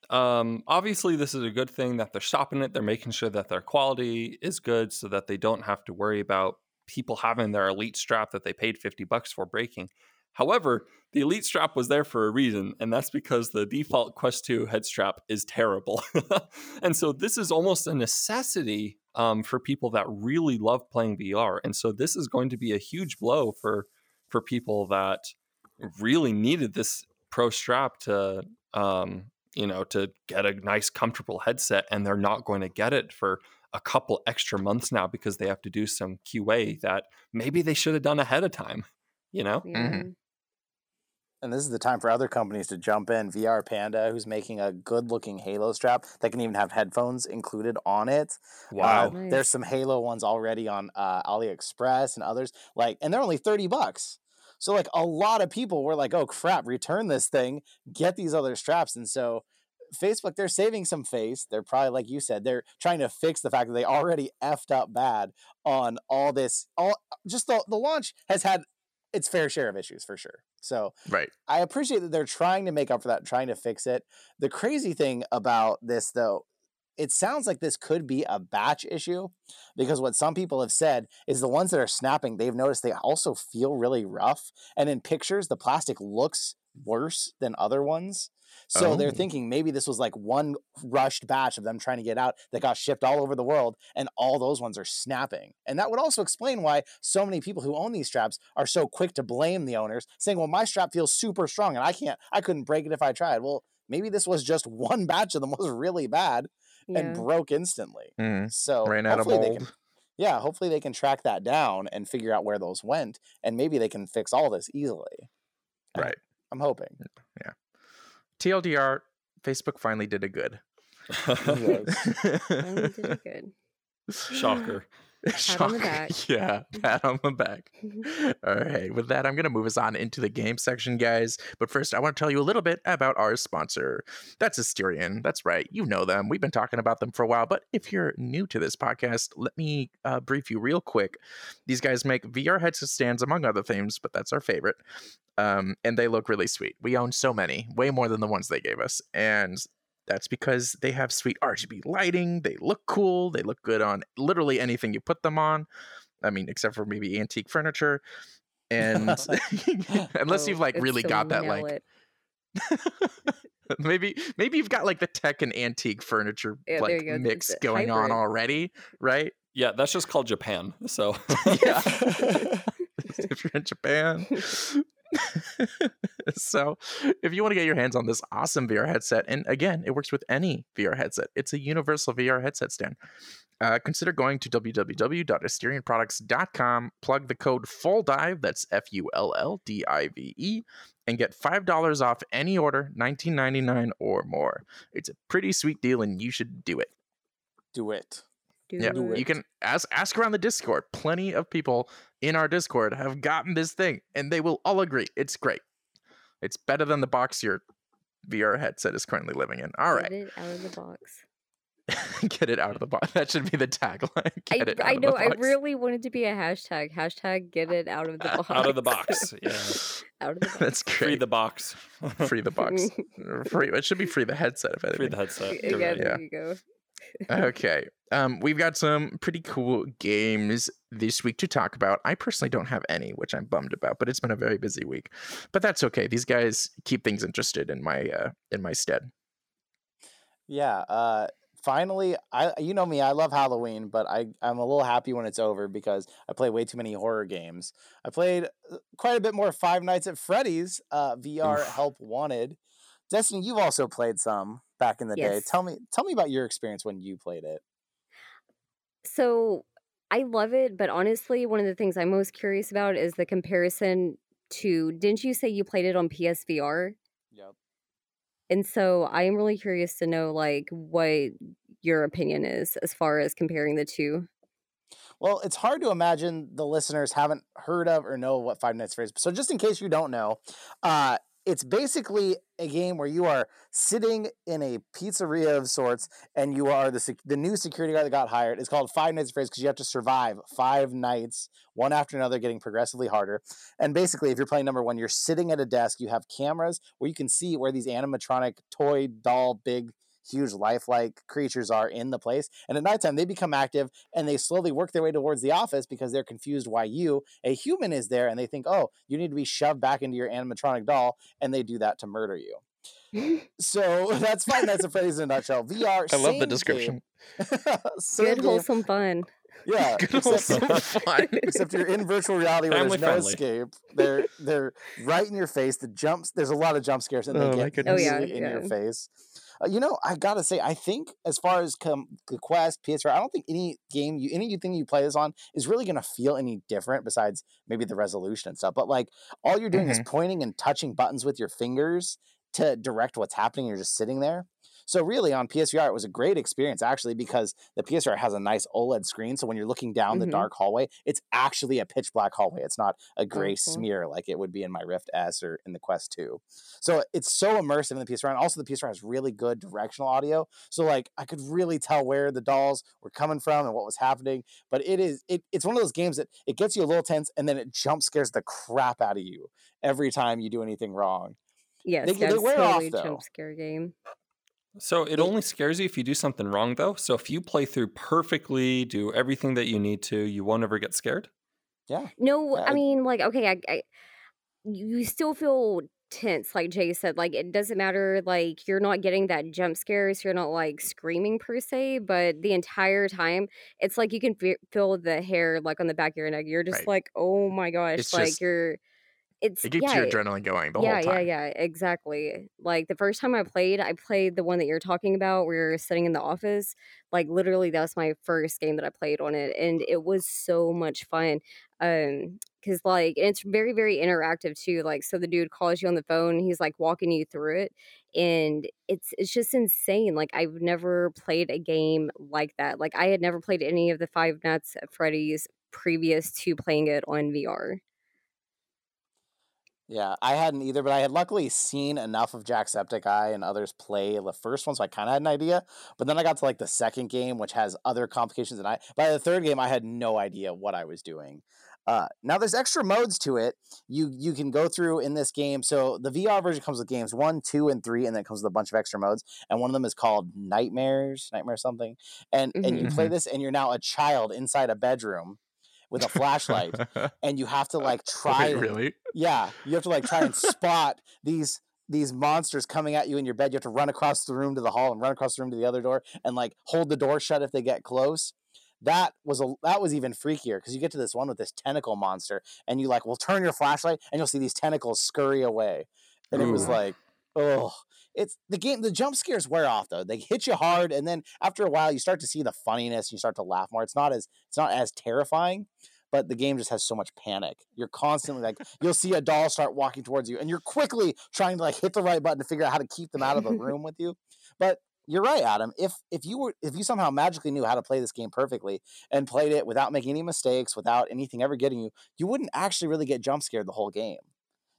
um obviously this is a good thing that they're stopping it. They're making sure that their quality is good so that they don't have to worry about people having their elite strap that they paid 50 bucks for breaking. However, the elite strap was there for a reason, and that's because the default Quest 2 head strap is terrible. *laughs* and so this is almost a necessity um, for people that really love playing VR. And so this is going to be a huge blow for for people that really needed this pro strap to um you know to get a nice comfortable headset and they're not going to get it for a couple extra months now because they have to do some QA that maybe they should have done ahead of time you know Yeah. And this is the time for other companies to jump in. VR Panda, who's making a good looking Halo strap that can even have headphones included on it. wow Uh, Nice. There's some Halo ones already on uh, AliExpress and others. Like, and they're only 30 bucks. So, like, a lot of people were like, oh crap, return this thing, get these other straps. And so, Facebook, they're saving some face. They're probably, like you said, they're trying to fix the fact that they already effed up bad on all this. All just the, the launch has had its fair share of issues for sure. So Right. I appreciate that they're trying to make up for that, trying to fix it. The crazy thing about this, though, it sounds like this could be a batch issue because what some people have said is the ones that are snapping, they've noticed they also feel really rough. And in pictures, the plastic looks worse than other ones. So they're Oh. thinking maybe this was like one rushed batch of them trying to get out that got shipped all over the world, and all those ones are snapping. And that would also explain why so many people who own these straps are so quick to blame the owners, saying, Well, my strap feels super strong and I can't, I couldn't break it if I tried. Well, maybe this was just *laughs* one batch of them was really bad and broke instantly. Mm, So ran out of mold. can, yeah, hopefully they can track that down and figure out where those went, and maybe they can fix all this easily. Right. I'm hoping. TLDR, Facebook finally did a good. *laughs* Finally did it good. Shocker. *sighs* Pat on the Shocker. back. *laughs* Yeah, pat on the back. *laughs* All right, with that, I'm going to move us on into the game section, guys. But first, I want to tell you a little bit about our sponsor. That's Asterion. That's right. You know them. We've been talking about them for a while. But if you're new to this podcast, let me uh, brief you real quick. These guys make VR headset stands, among other things, but that's our favorite. Um, and they look really sweet. We own so many, way more than the ones they gave us. And that's because they have sweet RGB lighting. They look cool. They look good on literally anything you put them on. I mean, except for maybe antique furniture. And *laughs* *laughs* unless Oh, you've like really so got that like *laughs* maybe maybe you've got like the tech and antique furniture Yeah, like go. mix It's a going on already, right? Yeah, that's just called Japan. So Yeah. if you're in Japan. *laughs* so, if you want to get your hands on this awesome VR headset, and again, it works with any VR headset, it's a universal VR headset stand. Uh, consider going to www.asterianproducts.com, plug the code FULLDIVE, that's F U L L D I V E, and get $5 off any order, $19.99 or more. It's a pretty sweet deal, and you should do it. Do it. Do Yeah, it. you can ask ask around the Discord. Plenty of people in our Discord have gotten this thing, and they will all agree it's great. It's better than the box your VR headset is currently living in. All right, Get it out of the box. *laughs* get it out of the box. That should be the tagline. *laughs* I, it out I of know. the I box. really wanted to be a hashtag. Hashtag get it out of the box. *laughs* out of the box. Yeah. out of the box. That's great. Free the box. free the box. free. It should be free the headset if anything. Free the headset. Yeah, Yeah. there you go. Okay. Um, we've got some pretty cool games this week to talk about. I personally don't have any, which I'm bummed about, but it's been a very busy week. But that's okay. These guys keep things interested in my uh in my stead. Yeah. Uh, finally, I you know me, I love Halloween, but I I'm a little happy when it's over because I play way too many horror games. I played uh, quite a bit more Five Nights at Freddy's uh, VR. Help Wanted. Destiny, you've also played some back in the day. Tell me tell me about your experience when you played it. So I love it, but honestly, one of the things I'm most curious about is the comparison to. Didn't you say you played it on PSVR? Yep. And so I am really curious to know like what your opinion is as far as comparing the two. Well, it's hard to imagine the listeners haven't heard of or know what Five Nights at Freddy's. So, just in case you don't know, uh, it's basically a game where you are sitting in a pizzeria of sorts, and you are the sec- the new security guard that got hired. It's called Five Nights at Freddy's because you have to survive five nights, one after another, getting progressively harder. And basically, if you're playing number one, you're sitting at a desk. You have cameras where you can see where these animatronic toy doll big huge lifelike creatures are in the place. And at nighttime, they become active and they slowly work their way towards the office because they're confused why you, a human, is there. And they think, oh, you need to be shoved back into your animatronic doll. And they do that to murder you. *laughs* So *laughs* that's fine. That's a phrase in a nutshell. VR. I love the description. *laughs* Good wholesome fun. Yeah. Good except- wholesome fun. except you're in virtual reality where Family there's no friendly. escape. They're they're right in your face. The jumps there's a lot of jump scares and Oh, they my get goodness. Oh, yeah, really in your yeah. face. Uh, you know, I gotta say, I think as far as com- the Quest, PSVR, I don't think any game you any thing you play this on is really gonna feel any different besides maybe the resolution and stuff. But like all you're doing is pointing and touching buttons with your fingers to direct what's happening. You're just sitting there. So really on PSVR, it was a great experience actually because the PSVR has a nice OLED screen. So when you're looking down the Mhm. dark hallway, it's actually a pitch black hallway. It's not a gray smear like it would be in my Rift S or in the Quest 2. So it's so immersive in the PSVR. And also the PSVR has really good directional audio. So like I could really tell where the dolls were coming from and what was happening. But it is it, it's one of those games that it gets you a little tense and then it jump scares the crap out of you every time you do anything wrong. Yes, They- yeah, they it's wear off, totally a though. jump scare game. So it only scares you if you do something wrong, though. So if you play through perfectly, do everything that you need to, you won't ever get scared. Yeah. No, Yeah, I mean, like, okay, I, I, you still feel tense, like Jay said. Like, it doesn't matter, like, you're not getting that jump scare, so you're not like screaming per se, but the entire time, it's like you can fe- feel the hair like on the back of your neck. You're just Right. like, oh my gosh, It's like just- you're. It's It keeps yeah, your adrenaline going the yeah, whole time. yeah, yeah, exactly. Like the first time I played, I played the one that you're talking about where you're sitting in the office. Like literally that was my first game that I played on it and it was so much fun. Um cuz like it's very very interactive too. Like so the dude calls you on the phone, he's like walking you through it and it's it's just insane. Like I've never played a game like that. Like I had never played any of the Five Nights at Freddy's previous to playing it on VR. Yeah, I hadn't either, but I had luckily seen enough of Jacksepticeye and others play the first one, so I kind of had an idea. But then I got to like the second game, which has other complications, and I by the third game I had no idea what I was doing. Uh, now there's extra modes to it. You you can go through in this game. So the VR version comes with games one, two, and three, and then it comes with a bunch of extra modes. And one of them is called Nightmares, Nightmare something. And and you play this, and you're now a child inside a bedroom with a flashlight, *laughs* and you have to like oh, try. Wait, and- really? yeah, you have to like try and *laughs* spot these these monsters coming at you in your bed. You have to run across the room to the hall and run across the room to the other door and like hold the door shut if they get close. That was a that was even freakier because you get to this one with this tentacle monster and you like will turn your flashlight and you'll see these tentacles scurry away. And it was like, oh, it's the game. The jump scares wear off though. They hit you hard, and then after a while, you start to see the funniness. You start to laugh more. It's not as it's not as terrifying, but the game just has so much panic. You're constantly like, you'll see a doll start walking towards you, and you're quickly trying to like hit the right button to figure out how to keep them out of the *laughs* room with you. But you're right, Adam. If if you were if you somehow magically knew how to play this game perfectly and played it without making any mistakes, without anything ever getting you, you wouldn't actually really get jump scared the whole game.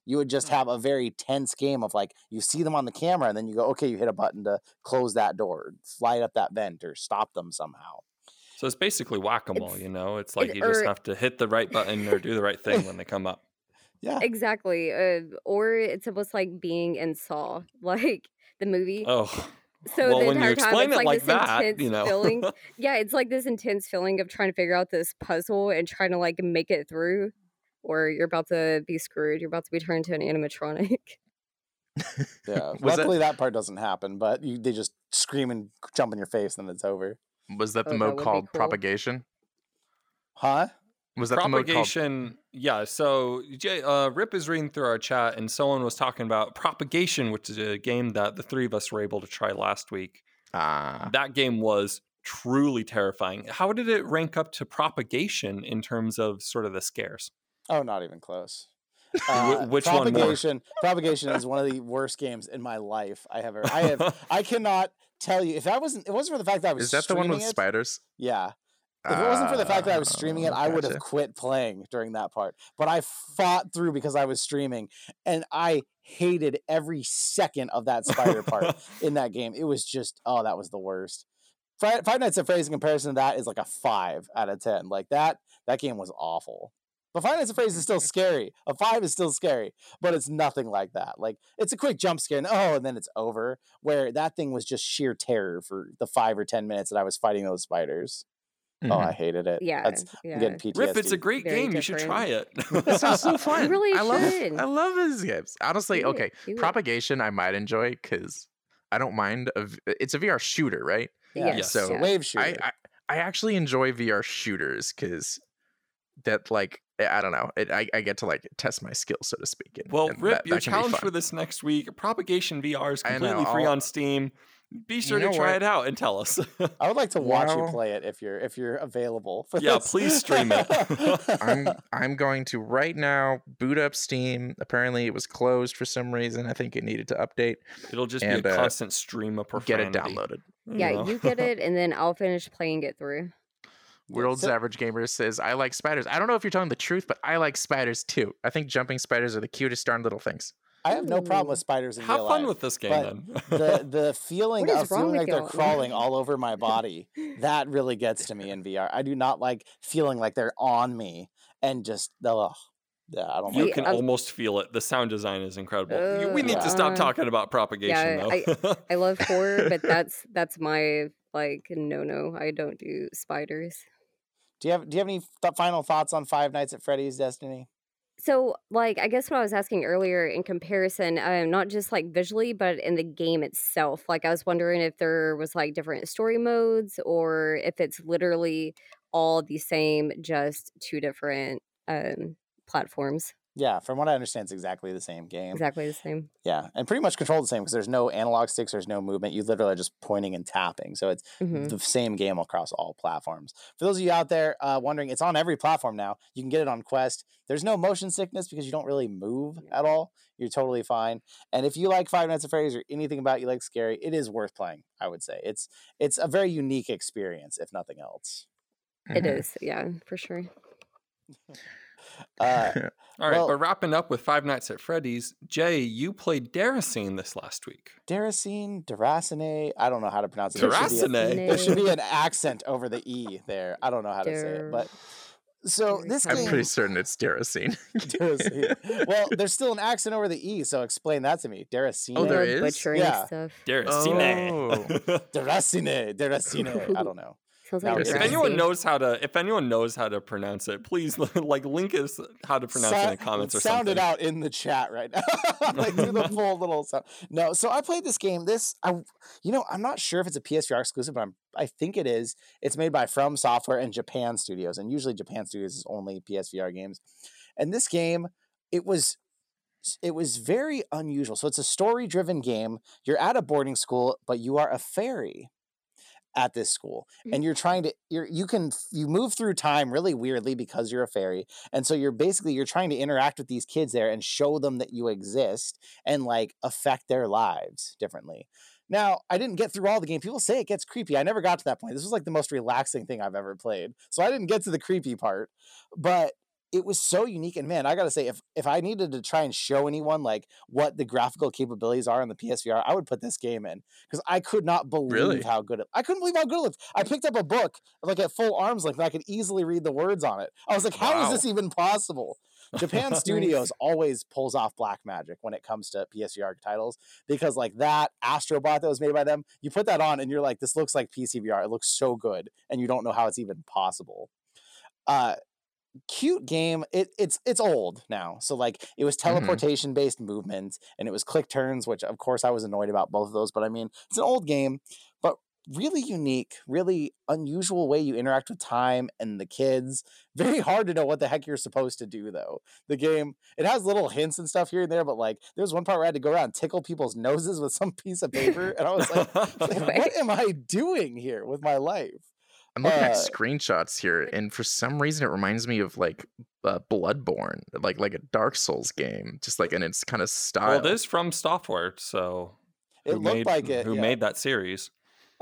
You would just have a very tense game of like you see them on the camera and then you go, okay, you hit a button to close that door, slide up that vent, or stop them somehow. So it's basically whack a mole, It's- you know? It's like it- you just or- have to hit the right button or do the right thing when they come up. *laughs* Yeah. Exactly. Uh, or it's almost like being in Saw, *laughs* like the movie. Oh. So well, the when you entire time, it's like like this that, intense you know. feeling. *laughs* Yeah, it's like this intense feeling of trying to figure out this puzzle and trying to like make it through, or you're about to be screwed. You're about to be turned into an animatronic. Yeah. Was that- Luckily, that part doesn't happen, but you, they just scream and jump in your face, and then it's over. Was that the Oh, mode would be called cool. propagation? Huh? Was that the mode called? propagation yeah so Jay, uh, rip is reading through our chat and someone was talking about propagation which is a game that the three of us were able to try last week Ah, that game was truly terrifying how did it rank up to propagation in terms of sort of the scares Oh, not even close. Uh, which one more? propagation, Propagation is one of the worst games in my life I have ever. I have. *laughs* I cannot tell you if that wasn't. It wasn't for the fact that I was. is that the one with it, spiders? Yeah. If it wasn't for the fact that I was Ah, streaming it, I would have quit playing during that part. But I fought through because I was streaming, and I hated every second of that spider part *laughs* in that game. It was just, oh, that was the worst. Five, Five Nights at Freddy's in comparison to that is like a five out of ten. Like that, that game was awful. But Five Nights at Freddy's is still scary. A five is still scary, but it's nothing like that. Like it's a quick jump scare, and oh, and then it's over. Where that thing was just sheer terror for the five or ten minutes that I was fighting those spiders. Oh, Mhm. I hated it. Yeah, That's, yeah. I'm getting PTSD. rip it's a great Very game you should try it *laughs* *laughs* It sounds so fun. really I love. should. I love these games. Honestly, Do it, okay. do it. Propagation, I might enjoy because I don't mind. A, v- it's a VR shooter, right? Yeah, Yes, Yes. So yeah. wave I, shooter. I I actually enjoy VR shooters because that like I don't know. It, I I get to like test my skills, so to speak. and- well and rip that- your that challenge for this next week propagation vr is I know, completely free I'll- on steam Be sure You to try what? it out and tell us. *laughs* I would like to watch you play it if you're if you're available. For Yeah, this. please stream it. I'm *laughs* I'm going to right now boot up Steam. Apparently, it was closed for some reason. I think it needed to update. It'll just And, be a uh, constant stream of performance. Get it downloaded. Yeah, know? you *laughs* get it, and then I'll finish playing it through. World's So- average gamer says, "I like spiders." I don't know if you're telling the truth, but I like spiders too. I think jumping spiders are the cutest darn little things. I have no problem with spiders in Have real fun life. with this game then. *laughs* the the feeling of feeling like they're y'all? crawling all over my *laughs* body that really gets to me in VR. I do not like feeling like they're on me and just ugh. Yeah, I don't you like can that. um, almost feel it. The sound design is incredible. You- we need to Uh, stop talking about propagation yeah, though. I love horror, but *laughs* that's that's my like no no. I don't do spiders. Do you have Do you have any th- final thoughts on Five Nights at Freddy's Destiny? So, like, I guess what I was asking earlier in comparison, um, not just like visually, but in the game itself. Like, I was wondering if there was like different story modes or if it's literally all the same, just two different um, platforms. Yeah, from what I understand, it's exactly the same game. Exactly the same. Yeah, and pretty much control the same because there's no analog sticks, there's no movement. You literally are just pointing and tapping. So it's hmm the same game across all platforms. For those of you out there uh, wondering, it's on every platform now. You can get it on Quest. There's no motion sickness because you don't really move at all. You're totally fine. And if you like Five Nights at Freddy's or anything about you like scary, it is worth playing. I would say it's it's a very unique experience, if nothing else. It Mhm. is. Yeah, for sure. *laughs* Uh, *laughs* All right, Well- but wrapping up with Five Nights at Freddy's, Jay, you played Daracene this last week. Daracene, Daracene, I don't know how to pronounce it. There should be a- Daracene. There should be an *laughs* accent over the e there. I don't know how to say it, but so this I'm game. pretty certain it's Daracene. *laughs* Daracene. well, there's still an accent over the e, so explain that to me. Daracene. Oh, there Love butchering Yeah. stuff. Daracene. Daracene. Daracene. I don't know. Sounds like if anyone knows how to, if anyone knows how to pronounce it, please *laughs* like link us how to pronounce it in the comments or sound something. it out in the chat right now. *laughs* like do the full *laughs* little sound. No, so I played this game. This I you know, I'm not sure if it's a PSVR exclusive, but I'm I think it is. It's made by From Software and Japan Studios. And usually Japan Studios is only PSVR games. And this game, it was it was very unusual. So it's a story-driven game. You're at a boarding school, but you are a fairy at this school and you're mm-hmm. trying to you're you can you move through time really weirdly because you're a fairy and so you're basically you're trying to interact with these kids there and show them that you exist and like affect their lives differently. Now i didn't get through all the game people say it gets creepy i never got to that point this was like the most relaxing thing i've ever played so i didn't get to the creepy part but it was so unique and man i gotta say if if i needed to try and show anyone like what the graphical capabilities are on the psvr i would put this game in because i could not believe Really? how good it i couldn't believe how good it looked. I picked up a book like at full arms length and i could easily read the words on it. I was like how is Wow. this even possible? Japan *laughs* studios always pulls off black magic when it comes to psvr titles because like that astrobot that was made by them you put that on and you're like this looks like pcvr it looks so good and you don't know how it's even possible. Uh cute game it, it's it's old now so like it was mm-hmm. teleportation based movement and it was click turns which of course i was annoyed about both of those but i mean it's an old game but really unique really unusual way you interact with time and the kids. *laughs* Very hard to know what the heck you're supposed to do though. The game it has little hints and stuff here and there but like there's one part where i had to go around and tickle people's noses with some piece of paper and i was like, *laughs* like, what am i doing here with my life I'm looking at Uh, screenshots here, and for some reason, it reminds me of like uh, Bloodborne, like like a Dark Souls game, just like in its kind of style. well, it is from software, so it who looked made, like it Who yeah. made that series? *laughs*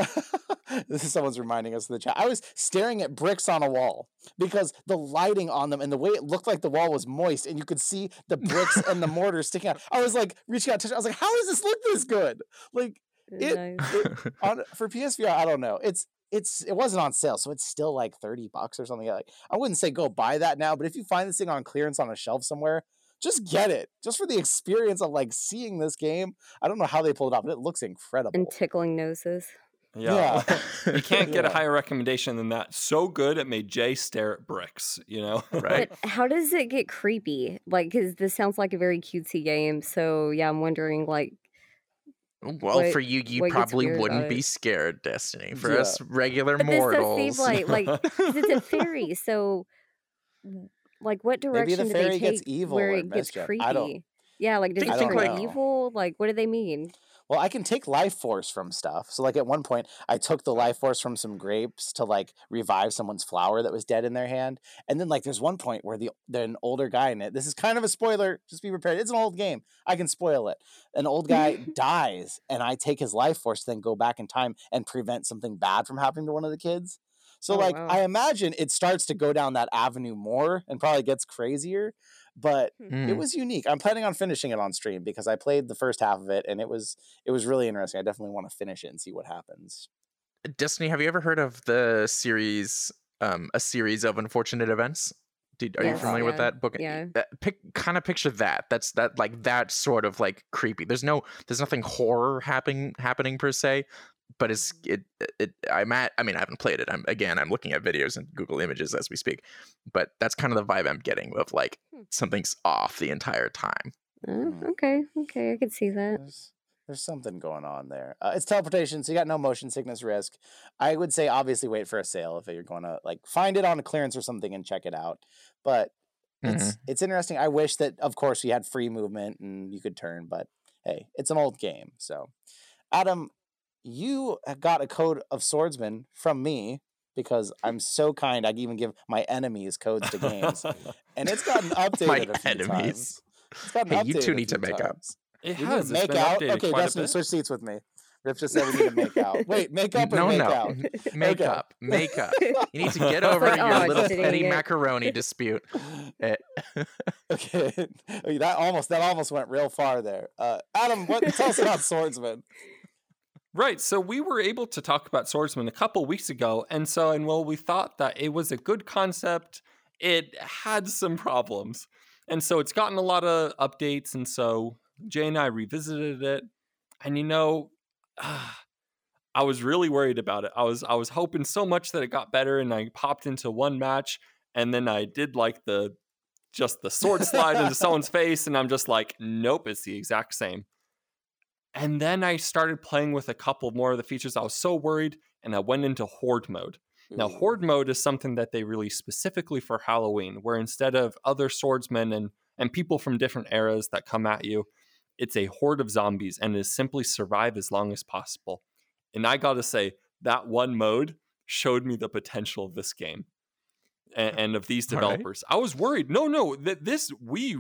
this is someone's reminding us in the chat. I was staring at bricks on a wall because the lighting on them and the way it looked like the wall was moist and you could see the bricks and the *laughs* mortar sticking out. I was like reaching out, touching. I was like, how does this look this good? Like It- Nice. it- on for PSVR, I don't know. It's it's it wasn't on sale, so it's still like thirty bucks or something. Like I wouldn't say go buy that now, but if you find this thing on clearance on a shelf somewhere, just get it, just for the experience of like seeing this game. I don't know how they pulled it off, but it looks incredible. and tickling noses. Yeah. Yeah. *laughs* you can't get a higher recommendation than that. So good it made Jay stare at bricks, you know? *laughs* right? But how does it get creepy? Like, because this sounds like a very cutesy game. So yeah, I'm wondering like, Well, What- for you, you probably wouldn't be scared, Destiny. For Yeah. us regular but this does mortals, seem like like 'cause it's a fairy. *laughs* So like, what Maybe direction the do fairy they gets take evil where it gets mischief. creepy? I don't- Yeah, like does Think- it think, like- evil? Like what do they mean? Well, I can take life force from stuff. So, like at one point, I took the life force from some grapes to like revive someone's flower that was dead in their hand. And then, like, there's one point where the an older guy in it. This is kind of a spoiler. Just be prepared. It's an old game. I can spoil it. An old guy *laughs* dies, and I take his life force, then go back in time and prevent something bad from happening to one of the kids. So, Oh, like, wow. I imagine it starts to go down that avenue more and probably gets crazier. But Hmm. it was unique. I'm planning on finishing it on stream because I played the first half of it and it was it was really interesting. I definitely want to finish it and see what happens. Destiny, have you ever heard of the series, um, a series of unfortunate events? Did, are you Yes, familiar with that book? yeah. That, pick, kind of picture that. That's that like that sort of like creepy. There's no, there's nothing horror happening happening per se, but it's it it. I'm at. I mean, I haven't played it. I'm again. I'm looking at videos and Google Images as we speak, but that's kind of the vibe I'm getting of like Hmm. something's off the entire time. Oh, Mm. okay, okay, I could see that. There's there's something going on there. Uh, it's teleportation, so you got no motion sickness risk. I would say obviously wait for a sale if you're going to like find it on a clearance or something and check it out. But it's it's interesting. I wish that of course you had free movement and you could turn, but hey, it's an old game. So, Adam, you got a code of swordsman from me because I'm so kind. I can even give my enemies codes to games, and it's gotten *laughs* updated My a few enemies. times. It's gotten Hey, you two need to few make up. It We has. need It's to been make out. updated Okay, quite a Destiny, bit. switch seats with me. Rip just said we need to make out. *laughs* Wait, make up or no, make no, out? *laughs* make Okay. up, make up. You need to get over like, your oh, little petty it. macaroni dispute. Eh, Okay, Okay, that almost that almost went real far there. Uh, Adam, what tell us about swordsman? Right. So we were able to talk about Swordsman a couple weeks ago. And so, and well, we thought that it was a good concept. It had some problems. And so it's gotten a lot of updates. And so Jay and I revisited it. And you know, *sighs* I was really worried about it. I was I was hoping so much that it got better and I popped into one match and then I did like the just the sword slide into *laughs* someone's face and I'm just like, nope, it's the exact same. And then I started playing with a couple more of the features. I was so worried, and I went into Horde mode. Now, mm. Horde mode is something that they released specifically for Halloween, where instead of other swordsmen and, and people from different eras that come at you, it's a horde of zombies and is simply survive as long as possible. And I gotta say, that one mode showed me the potential of this game and, and of these All right. developers. I was worried. No, no, that this we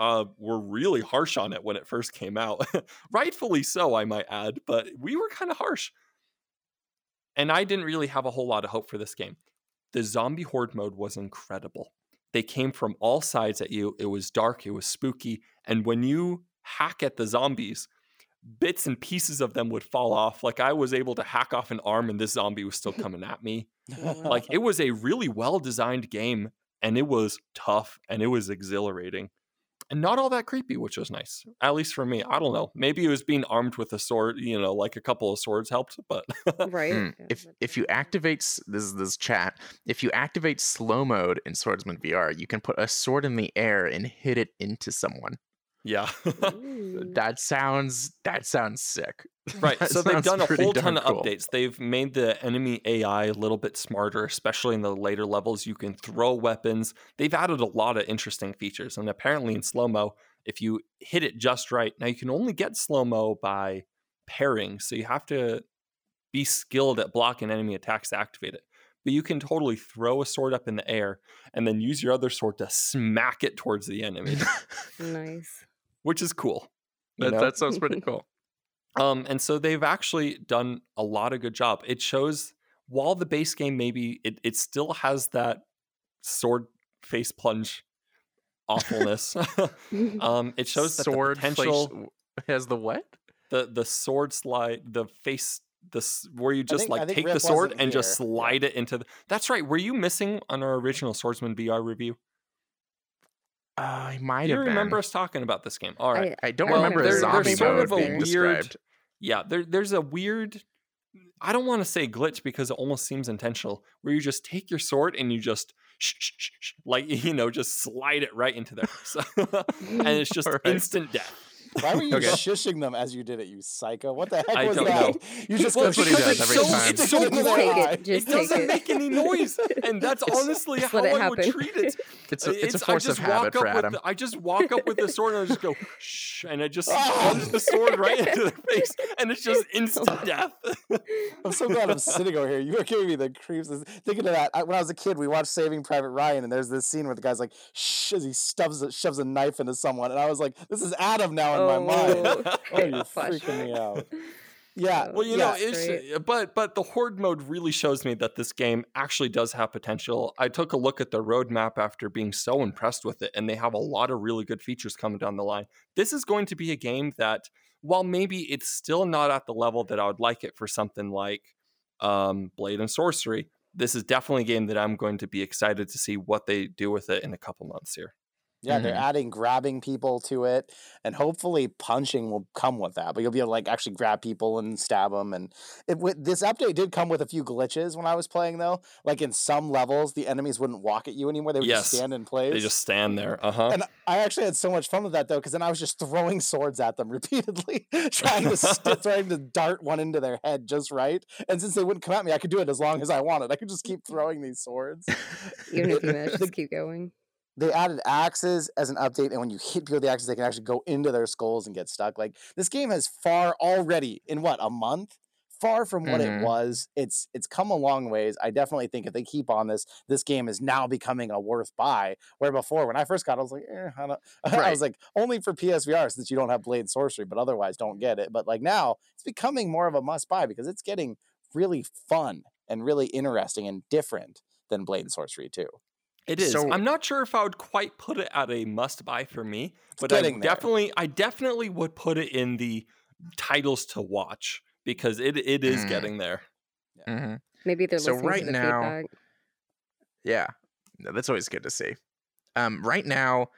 uh, were really harsh on it when it first came out. *laughs* Rightfully so, I might add, but we were kind of harsh. And I didn't really have a whole lot of hope for this game. The zombie horde mode was incredible. They came from all sides at you. It was dark, it was spooky. And when you hack at the zombies, bits and pieces of them would fall off. Like I was able to hack off an arm and this zombie was still coming at me. *laughs* Like it was a really well designed game and it was tough and it was exhilarating and not all that creepy, which was nice. At least for me. I don't know. Maybe it was being armed with a sword, you know, like a couple of swords helped, but right? Mm. If if you activate this is this chat, if you activate slow mode in Swordsman VR, you can put a sword in the air and hit it into someone. Yeah. That sounds that sounds sick. *laughs* Right. That so they've done a whole ton of cool. updates. They've made the enemy AI a little bit smarter, especially in the later levels. You can throw weapons. They've added a lot of interesting features. And apparently in slow mo, if you hit it just right, now you can only get slow mo by pairing. So you have to be skilled at blocking enemy attacks to activate it. But you can totally throw a sword up in the air and then use your other sword to smack it towards the enemy, *laughs* *laughs* nice. Which is cool. that, know? that sounds pretty *laughs* cool. Um, and so they've actually done a lot of good job. It shows while the base game maybe it, it still has that sword face plunge awfulness. *laughs* *laughs* um, it shows that sword the flash- potential, has the what? the the sword slide, the face, the where you just think- like take Rip the sword wasn't and just here. Yeah. slide it into. The, that's right. Were you missing on our original Swordsman VR review? Uh, I might Do you have remember been. us talking about this game? All right. I, I don't Well, remember there- a there's zombie sort mode of a being weird- described. Yeah, there, there's a weird. I don't want to say glitch because it almost seems intentional, where you just take your sword and you just sh- sh- sh- sh- like *laughs* you know just slide it right into there, So- *laughs* and it's just Alright. instant death. Why were you Okay. shushing them as you did it, you psycho? What the heck I was don't that? know. *laughs* You just Well, go That's what he because does it's every so, time. It's so Stick it in Just their take eye. it. Doesn't it. make any noise, and *laughs* that's honestly Just how let it I would treat it. *laughs* Uh, it's a, it's a I force just of habit for Adam. the- I just walk up with the sword and I just go shh, and I just plunge the sword right into their face, and it's just instant death. I'm so glad I'm sitting over here. You are giving me the creeps. Thinking of that, I, when I was a kid, we watched Saving Private Ryan, and there's this scene where the guy's like, "Shh," as he stuffs, shoves a knife into someone, and I was like, "This is Adam now in my mind." Oh, *laughs* *laughs* Oh, you're freaking me out. *laughs* Yeah, Oh, Well, you yeah, know, it's but but the horde mode really shows me that this game actually does have potential. I took a look at the roadmap after being so impressed with it, and they have a lot of really good features coming down the line. This is going to be a game that, while maybe it's still not at the level that I would like it for something like um, Blade and Sorcery, this is definitely a game that I'm going to be excited to see what they do with it in a couple months here. Yeah, they're Mhm. adding grabbing people to it, and hopefully punching will come with that. But you'll be able to like actually grab people and stab them. And it, with, this update did come with a few glitches when I was playing, though. Like in some levels, the enemies wouldn't walk at you anymore; they would just stand in place. They just stand there. Uh huh. And I actually had so much fun with that though, because then I was just throwing swords at them *laughs* repeatedly, trying to st- *laughs* trying to dart one into their head just right. And since they wouldn't come at me, I could do it as long as I wanted. I could just keep throwing these swords. *laughs* Even if you miss, The- just keep going. They added axes as an update, and when you hit people with the axes, they can actually go into their skulls and get stuck. Like this game has far already in what a month, far from what Mhm. it was. It's it's come a long ways. I definitely think if they keep on this, this game is now becoming a worth buy. Where before, when I first got, it, I was like, eh, I, don't, *laughs* I was like, only for PSVR since you don't have Blade Sorcery, but otherwise don't get it. But like now, it's becoming more of a must buy because it's getting really fun and really interesting and different than Blade and Sorcery too. It is. So- I'm not sure if I would quite put it at a must buy for me, but I getting there. definitely I definitely would put it in the titles to watch because it it is Mm. getting there. hmm Maybe they're So listening right to the now- feedback. Yeah, No, that's always good to see. Um, right now,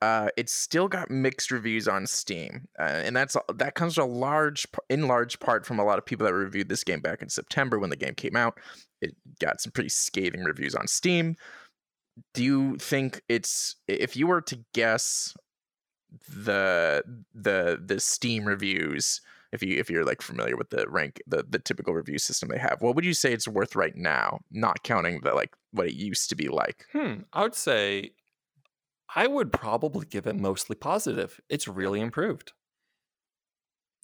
uh, it's still got mixed reviews on Steam, uh, and that's that comes a large, in large part from a lot of people that reviewed this game back in September when the game came out. It got some pretty scathing reviews on Steam. Do you think it's if you were to guess the the the Steam reviews? If you if you're like familiar with the rank the the typical review system they have, what would you say it's worth right now? Not counting the like what it used to be like. Hmm. I would say I would probably give it mostly positive. It's really improved.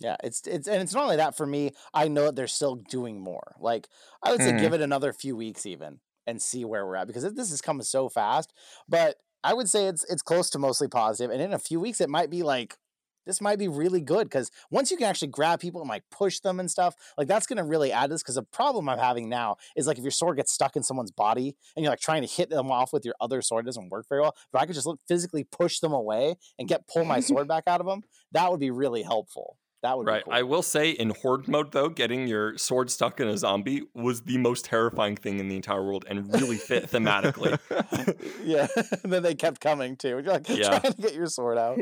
Yeah, it's it's and it's not only that for me. I know that they're still doing more. Like I would say, Mm. give it another few weeks even and see where we're at because this is coming so fast. But I would say it's it's close to mostly positive, and in a few weeks it might be like this might be really good because once you can actually grab people and like push them and stuff, like that's gonna really add this. Because the problem I'm having now is like if your sword gets stuck in someone's body and you're like trying to hit them off with your other sword, it doesn't work very well. If I could just physically push them away and get pull my sword back out of them, that would be really helpful. That would Right. be cool. I will say in horde mode though, getting your sword stuck in a zombie was the most terrifying thing in the entire world and really fit thematically. *laughs* yeah. *laughs* and then they kept coming too. You're like *laughs* Yeah. trying to get your sword out.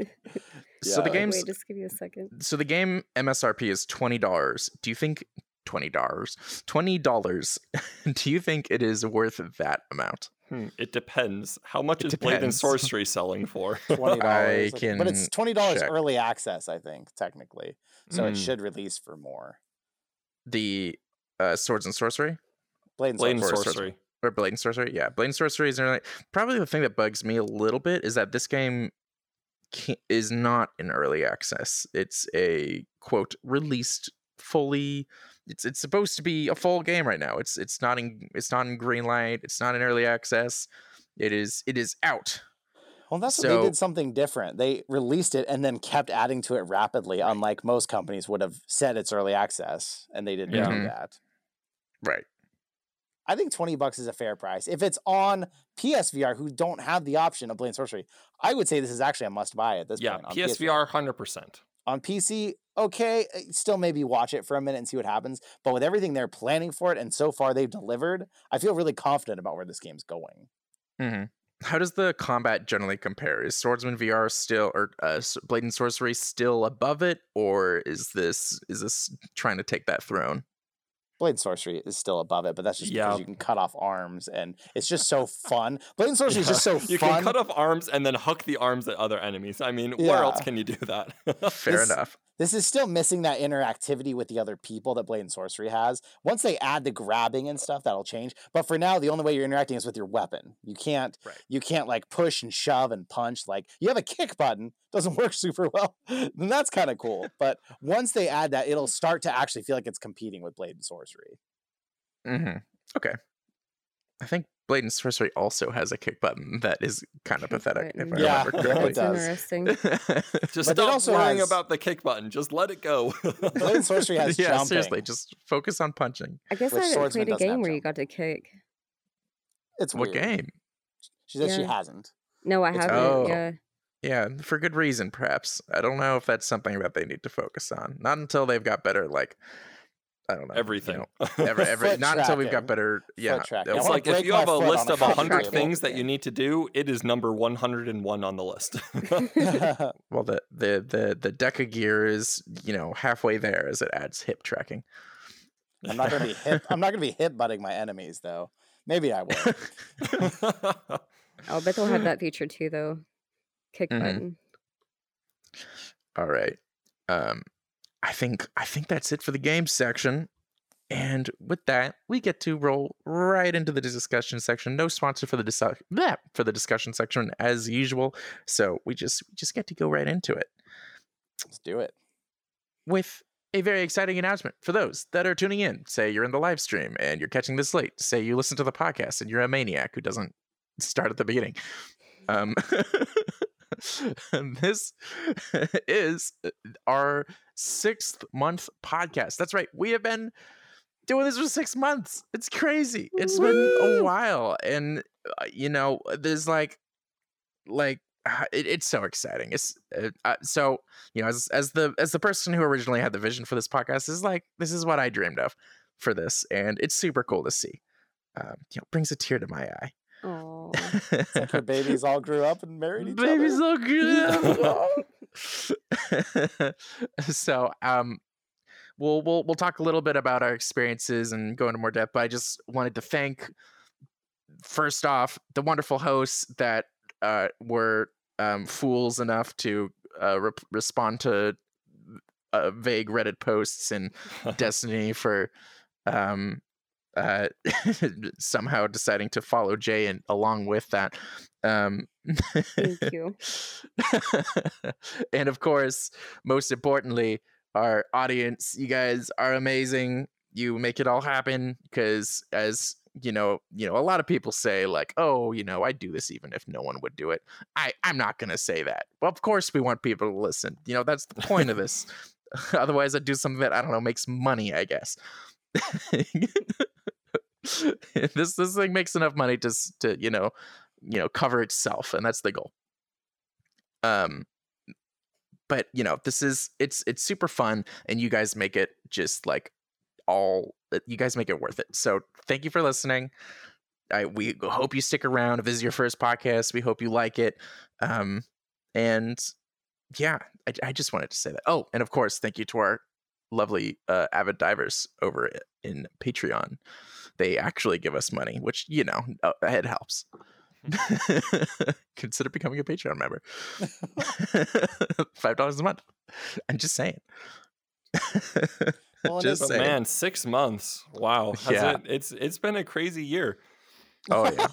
So the Yeah. game's Wait, just give me a second. so the game MSRP is twenty dollars. Do you think twenty dollars? Twenty dollars. Do you think it is worth that amount? Hmm, It depends. How much It is Blade and. Sorcery selling for? Twenty dollars. But it's twenty dollars check. early access, I think, technically. So it Mm. should release for more. The uh, swords and sorcery Blade and Blade and Sorcery. Sorcery. Sorcery. or Blade and Sorcery? Yeah, Blade and Sorcery is really probably the thing that bugs me a little bit is that this game ca is not in early access. It's a quote released fully. It's it's supposed to be a full game right now. It's it's not in it's not in green light. It's not in early access. It is it is out. Well, that's what So- they did something different. They released it and then kept adding to it rapidly, unlike most companies would have said it's early access, and they didn't Yeah. do that. Right. I think 20 bucks is a fair price. If it's on PSVR who don't have the option of Blade Sorcery, I would say this is actually a must buy at this Yeah, point. on PSVR 100%. on PC, okay, uh, still maybe watch it for a minute and see what happens. But with everything they're planning for it, and so far they've delivered, I feel really confident about where this game's going. hmm How does the combat generally compare? Is Swordsman VR still, or uh, S- Blade and Sorcery still above it, or is this is this trying to take that throne? Blade and Sorcery is still above it, but that's just Yeah. because you can cut off arms and it's just so *laughs* fun. Blade and Sorcery is just so you *laughs* fun. You can cut off arms and then hook the arms at other enemies. I mean, where else can you do that? Fair *laughs* This- enough. This is still missing that interactivity with the other people that Blade and Sorcery has. Once they add the grabbing and stuff, that'll change. But for now, the only way you're interacting is with your weapon. You can't Right. you can't like push and shove and punch. Like you have a kick button, doesn't *laughs* work super well. then that's kind of cool. But once they add that, it'll start to actually feel like it's competing with Blade and Sorcery. hmm Okay. I think Blade and Sorcery also has a kick button that is kind of pathetic, if I. Yeah, remember *laughs* correctly. it does. interesting. *laughs* Just But stop also worrying has- about the kick button. Just let it go. *laughs* Blade and Sorcery has yeah, jumping. seriously, just focus on punching. I guess Which I haven't played a game where you got to kick. It's What weird. game? She says she hasn't. No, I It's- haven't. Oh. Yeah. Yeah, for good reason, perhaps. I don't know if that's something that they need to focus on. Not until they've got better, like, I don't know, you Everything. know, *laughs* every, every, Foot not until we've got better. Yeah, tracking. It's like if you have a list of a hundred things that you need to do, it is number one hundred and one on the list. *laughs* *laughs* well, the the the the DecaGear is you know halfway there as it adds hip tracking. I'm not gonna be hip. I'm not gonna be hip butting my enemies though. Maybe I will. I'll bet they'll have that feature too, though. Kick Mhm. button. All right. Um, I think I think that's it for the game section. And with that, we get to roll right into the discussion section. No sponsor for the dis- bleh, for the discussion section as usual. So we just we just get to go right into it Let's do it. with a very exciting announcement for those that are tuning in. Say you're in the live stream and you're catching this late. Say you listen to the podcast and you're a maniac who doesn't start at the beginning. Um, *laughs* *laughs* this *laughs* is our sixth month podcast. That's right. We have been doing this for six months. It's crazy. It's been a while, and uh, you know, there's like, like. uh, It, it's so exciting. It's uh, uh, so you know, as as the as the person who originally had the vision for this podcast is like, this is what I dreamed of for this, and it's super cool to see. Um, you know, brings a tear to my eye. Oh. It's like your *laughs* babies all grew up and married each Baby's other. so good. *laughs* *laughs* so um we'll we'll we'll talk a little bit about our experiences and go into more depth, but I just wanted to thank first off the wonderful hosts that uh were um fools enough to uh rep- respond to uh, vague Reddit posts and Destiny for um uh *laughs* somehow deciding to follow Jay and along with that um Thank *laughs* you. and of course most importantly our audience you guys are amazing. You make it all happen because as you know you know a lot of people say like oh you know i do this even if no one would do it. I i'm not gonna say that. Well of course we want people to listen. You know that's the point of *laughs* this. Otherwise i'd do something that i don't know makes money i guess *laughs* this this thing makes enough money to to you know you know cover itself and that's the goal. Um but you know this is it's it's super fun and you guys make it just like all uh, you guys make it worth it. So thank you for listening. I we hope you stick around. If this is your first podcast we hope you like it. Um and yeah i, I just wanted to say that. Oh and of course thank you to our lovely uh, avid divers over in patreon they actually give us money which you know uh, it helps *laughs* consider becoming a patreon member *laughs* five dollars a month i'm just saying *laughs* Well, and just But saying man, six months. Wow. Has Yeah. it, it's it's been a crazy year. oh yeah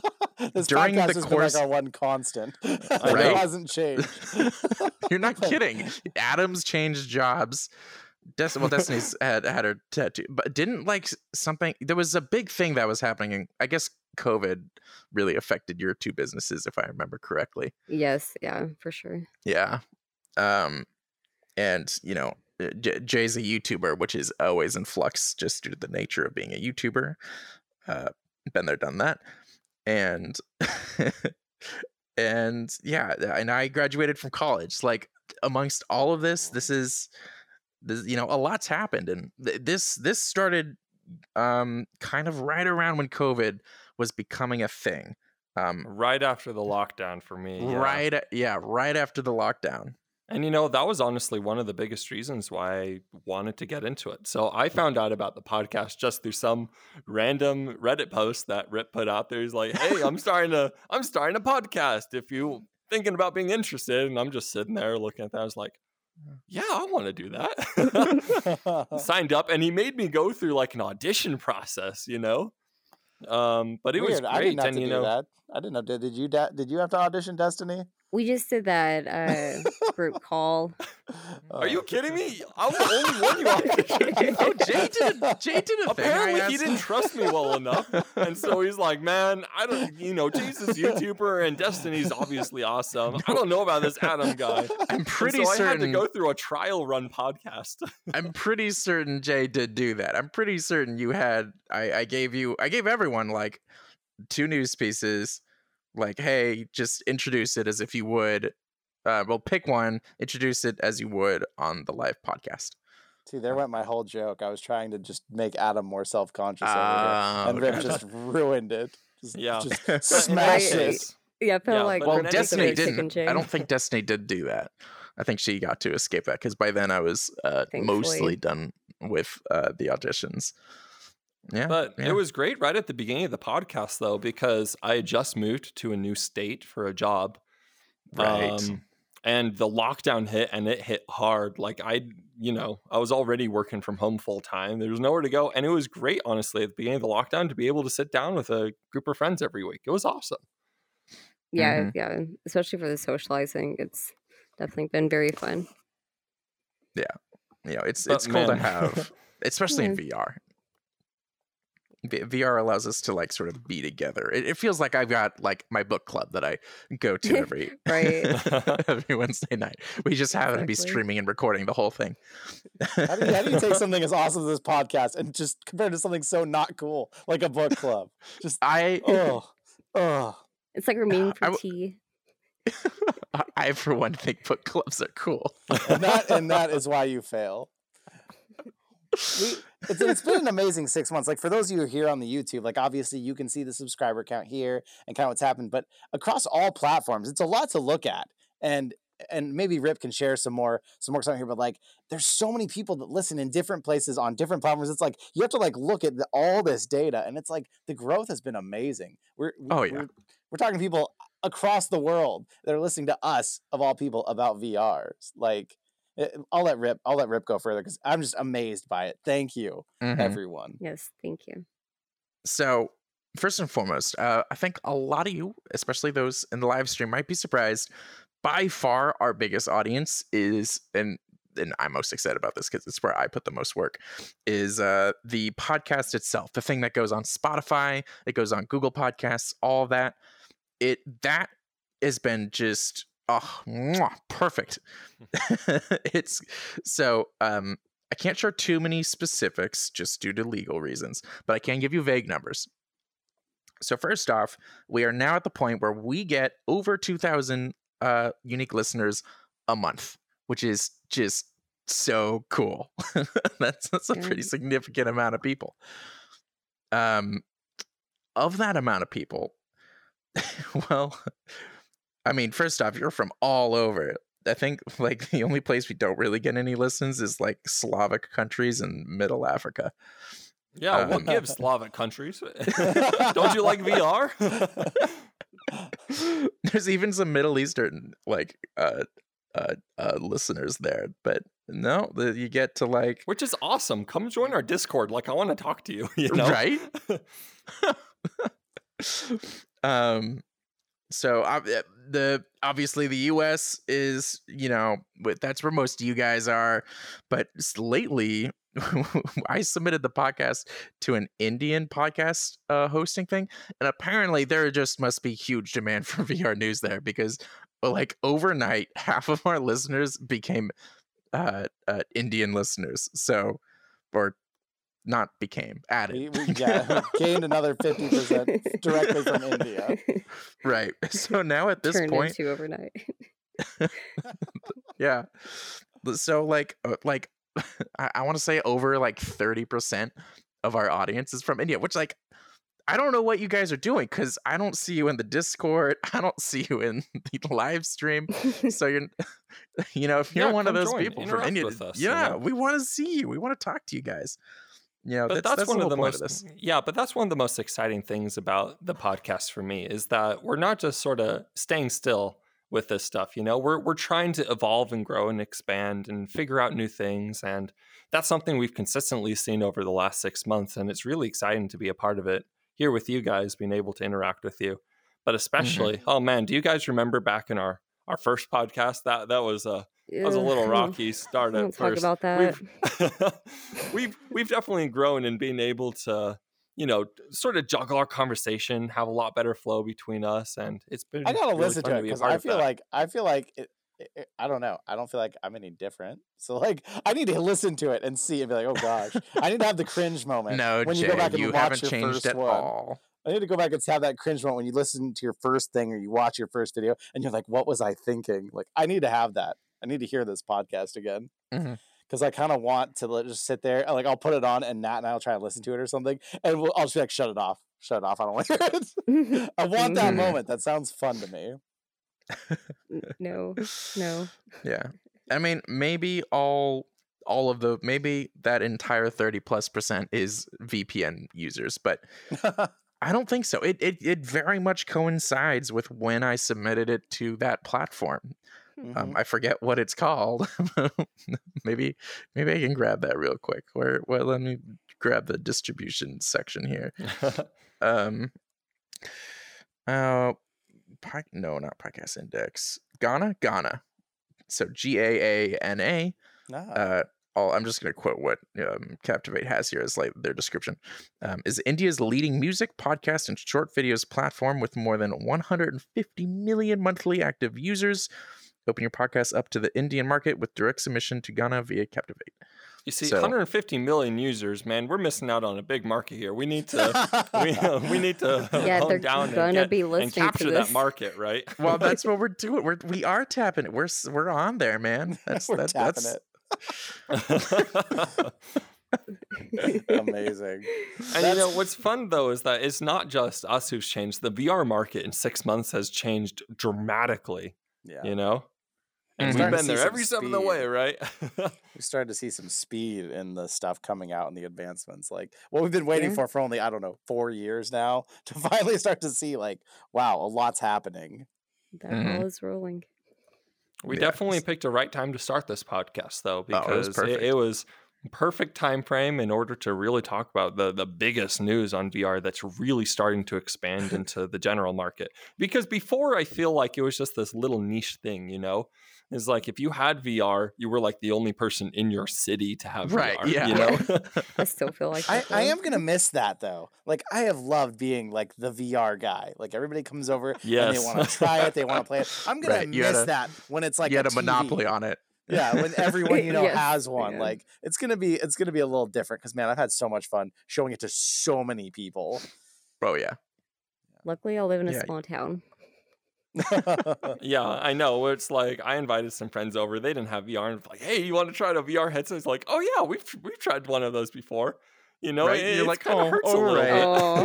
this During podcast the has course- been like our one constant. Right? it hasn't changed. You're not kidding. Adams changed jobs. Des- well, Destiny's had had her tattoo, but didn't like something. There was a big thing that was happening. I guess COVID really affected your two businesses, if I remember correctly. Yes, yeah, for sure. Yeah. Um, and you know, uh, J- Jay's a YouTuber, which is always in flux just due to the nature of being a YouTuber. Uh, been there, done that, and *laughs* and yeah, and I graduated from college. Like amongst all of this, this is this you know a lot's happened, and th- this this started um kind of right around when COVID was becoming a thing. Um, Right after the lockdown for me. yeah. right, yeah, right after the lockdown And you know, that was honestly one of the biggest reasons why I wanted to get into it. So I found out about the podcast just through some random Reddit post that Rip put out there. He's like, "Hey, I'm starting to I'm starting a podcast. If you thinking about being interested," and I'm just sitting there looking at that. I was like, "Yeah, I want to do that." *laughs* *laughs* Signed up, and he made me go through like an audition process. You know, um, but it Weird. was great. I didn't have and to do know, that. I didn't have to. Did you? Da- did you have to audition Destiny? We just did that uh, group *laughs* call. are you Oh. kidding me? I'm the only one you auditioned. *laughs* *laughs* oh, Jay did. Jay did a thing. I Apparently, he didn't trust me well enough, and so he's like, "Man, I don't, you know, Jesus YouTuber and Destiny's obviously awesome. I don't know about this Adam guy." I'm pretty so I had to go through a trial run podcast. I'm pretty certain Jay did do that. I'm pretty certain you had. I, I gave you. I gave everyone like two news pieces. Like, hey, just introduce it as if you would. Uh, well, pick one. Introduce it as you would on the live podcast. See, there went my whole joke. I was trying to just make Adam more self conscious over here, Ah, and Rip just ruined it. Just, Yeah. just *laughs* But smash it. Yeah, I Yeah, like well, in Rip any was Destiny gonna case- stick in didn't. I don't think Destiny did do that. I think she got to escape that because by then I was uh, mostly done with uh, the auditions. Yeah, But yeah. it was great right at the beginning of the podcast, though, because I had just moved to a new state for a job. right. Um, and the lockdown hit and it hit hard. Like I, you know, I was already working from home full time. There was nowhere to go. And it was great, honestly, at the beginning of the lockdown to be able to sit down with a group of friends every week. It was awesome. Yeah, Mhm. yeah. Especially for the socializing, it's definitely been very fun. Yeah. You know, it's But it's cool to have, *laughs* especially in VR. V- VR allows us to like sort of be together. It, it feels like I've got like my book club that I go to *laughs* every Right. *laughs* every Wednesday night. We just happen to be streaming and recording the whole thing. How do, you, how do you take *laughs* something as awesome as this podcast and just compare it to something so not cool, like a book club? Just I oh, oh. It's like *sighs* we're meeting for w- tea. I- I for one think book clubs are cool. and that and that is why you fail. We, it's, it's been an amazing six months. Like for those of you here on the YouTube, like obviously you can see the subscriber count here and kind of what's happened, but across all platforms, it's a lot to look at. And and maybe Rip can share some more some more stuff here, but like there's so many people that listen in different places on different platforms. It's like you have to like look at the, all this data, and it's like the growth has been amazing. We're we- Oh, yeah. we're, we're talking to people across the world that are listening to us of all people about VRs. Like I'll let Rip I'll let Rip go further because I'm just amazed by it. Thank you, Mhm. everyone. Yes, thank you. So, first and foremost, uh, I think a lot of you, especially those in the live stream, might be surprised. By far, our biggest audience is, and and I'm most excited about this because it's where I put the most work, is uh, the podcast itself, the thing that goes on Spotify, it goes on Google Podcasts, all that. It that has been just oh mwah, perfect. *laughs* it's so um I can't share too many specifics just due to legal reasons, but I can give you vague numbers. So first off, we are now at the point where we get over 2,000 uh, unique listeners a month, which is just so cool. *laughs* that's that's a pretty significant amount of people. Um, of that amount of people, *laughs* well, I mean, first off, you're from all over. I think *laughs* like the only place we don't really get any listens is like Slavic countries and Middle Africa. Yeah, Um, what gives *laughs* Slavic countries? *laughs* Don't you like VR? There's even some Middle Eastern like uh, uh, uh listeners there, but no, the, you get to like Which is awesome. Come join our Discord. Like, I want to talk to you. You know, right. um, so uh, the obviously the U.S. is you know that's where most of you guys are, but lately *laughs* I submitted the podcast to an Indian podcast uh, hosting thing, and apparently there just must be huge demand *laughs* for VR news there because like overnight *laughs* half of our listeners became uh, uh Indian listeners. So or not became added. We, we yeah, *laughs* gained another fifty percent directly from India. *laughs* right. *laughs* So now at this Turned point, into overnight. yeah. So like uh, like I, I want to say over like 30% of our audience is from India, which like I don't know what you guys are doing because I don't see you in the Discord. I don't see you in the live stream. So you're, you know, if you're Yeah, one of those join, people from India, with us, you yeah, know? we want to see you. We want to talk to you guys. You know, but that's, that's, that's, one of the most of yeah but that's one of the most exciting things about the podcast for me is that we're not just sort of staying still with this stuff you know? We're we're trying to evolve and grow and expand and figure out new things and that's something we've consistently seen over the last 6 months and it's really exciting to be a part of it here with you guys being able to interact with you. But mm-hmm. especially oh man do you guys remember back in our our first podcast? That that was a that was a little rocky start Don't at talk first about that. we've *laughs* we've we've definitely grown in being able to you know sort of juggle our conversation have a lot better flow between us and it's been I gotta really listen to it because I feel like I feel like it, it- it- I don't know. I don't feel like I'm any different. So like I need to listen to it and see and be like, oh gosh, I need to have the cringe moment. No, when Jay, you go back and you watch haven't your changed first at one. all. I need to go back and have that cringe moment when you listen to your first thing or you watch your first video and you're like, what was I thinking? Like I need to have that. I need to hear this podcast again. Mhm. Because I kind of want to let- just sit there, like I'll put it on, and Nat and I'll try and listen to it or something, and we'll, I'll just be like, "Shut it off, shut it off." I don't want to hear it. *laughs* I want that Mhm. moment. That sounds fun to me. *laughs* no, no. *laughs* Yeah. I mean, maybe all all of the maybe that entire 30 plus percent is VPN users, but I don't think so. It it it very much coincides with when I submitted it to that platform. Um, Mhm. I forget what it's called. *laughs* maybe maybe I can grab that real quick. Where well let me grab the distribution section here. *laughs* Um uh no, not podcast index. Gaana, Gaana. So G A A N A Ah, uh, all, I'm just going to quote what um, Captivate has here as like their description. Um, is India's leading music, podcast, and short videos platform with more than 150 million monthly active users. Open your podcast up to the Indian market with direct submission to Gaana via Captivate. you see So- 150 million users man we're missing out on a big market here we need to we, uh, *laughs* *laughs* we need to *laughs* Yeah, hone they're down gonna and, get, be and listening to capture that market right Well, that's what we're doing. We're we are tapping it. We're we're on there, man. That's We're that, tapping that's it. Amazing. And you know what's fun though is that it's not just us who's changed. The VR market in six months has changed dramatically. Yeah. You know, and we've been there every step of the way, right? *laughs* We started to see some speed in the stuff coming out and the advancements. Like what we've been waiting Yeah. for for only, I don't know, four years now *laughs* to finally start to see like, wow, a lot's happening. That Mhm. ball is rolling. we Yeah, definitely picked a right time to start this podcast, though, Oh, it was because it, it was perfect time frame in order to really talk about the the biggest news on VR that's really starting to expand *laughs* into the general market. Because before, I feel like it was just this little niche thing, you know. It's like if you had VR, you were like the only person in your city to have Right, VR. yeah. You know. *laughs* I *laughs* still feel like I, I am gonna miss that though. Like I have loved being like the VR guy. Like everybody comes over and they want to try it, they want to play it. I'm gonna Right, you miss a- that when it's like you had a TV. monopoly on it. Yeah, when *laughs* everyone you know Yes, has one. yeah. Like it's gonna be it's gonna be a little different because man, I've had so much fun showing it to so many people. Oh yeah. Luckily, I live in a Yeah. small town. *laughs* Yeah, I know. It's like I invited some friends over. They didn't have VR. And like, hey, you want to try the VR headset? It's like, oh yeah, we've we've tried one of those before. You know, Right? it, You're it's like, kind of "Oh, a little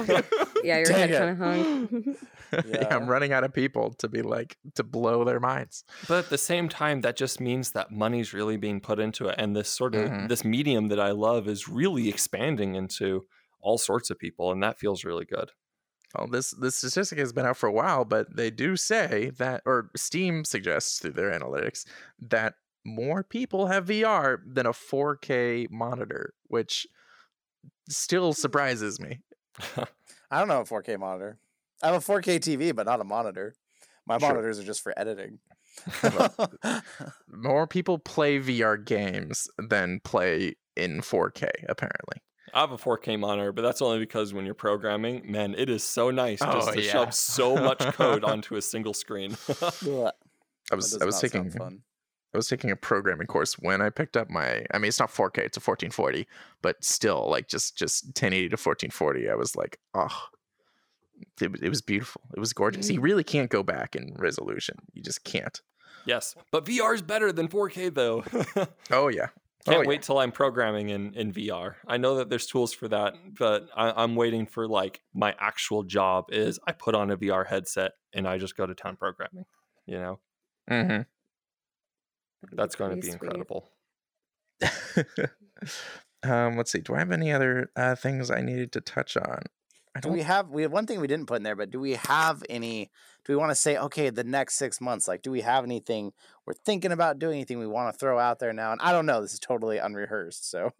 right." bit. *laughs* *laughs* Yeah, your Dang head kind of hung. *laughs* yeah. I'm running out of people to be like to blow their minds. but at the same time, that just means that money's really being put into it, and this sort of Mhm. this medium that I love is really expanding into all sorts of people, and that feels really good. Well, this this statistic has been out for a while, but they do say that, or Steam suggests through their analytics that more people have VR than a 4K monitor, which still surprises me. *laughs* I don't know a 4K monitor. I have a 4K TV, but not a monitor. My Sure. monitors are just for editing. *laughs* *laughs* More people play VR games than play in 4K, apparently. I have a 4K monitor, but that's only because when you're programming, man, it is so nice just Oh, to yeah. shove so much code onto a single screen. I was I was not taking fun. I was taking a programming course when I picked up my I mean it's not 4K, it's a 1440, but still like just just 1080 to 1440, I was like, oh it, was- it was beautiful. It was gorgeous. You really can't go back in resolution. You just can't. yes, but VR is better than 4K though. *laughs* Oh yeah. Can't Oh, yeah. wait till I'm programming in, in VR. I know that there's tools for that, but I, I'm waiting for like my actual job is I put on a VR headset and I just go to town programming. You know, hmm that's going to be incredible. *laughs* um, let's see. Do I have any other uh, things I needed to touch on? I Do we have we have one thing we didn't put in there, but do we have any do we want to say, okay, the next six months, like do we have anything we're thinking about doing, anything we want to throw out there now? And I don't know, this is totally unrehearsed. So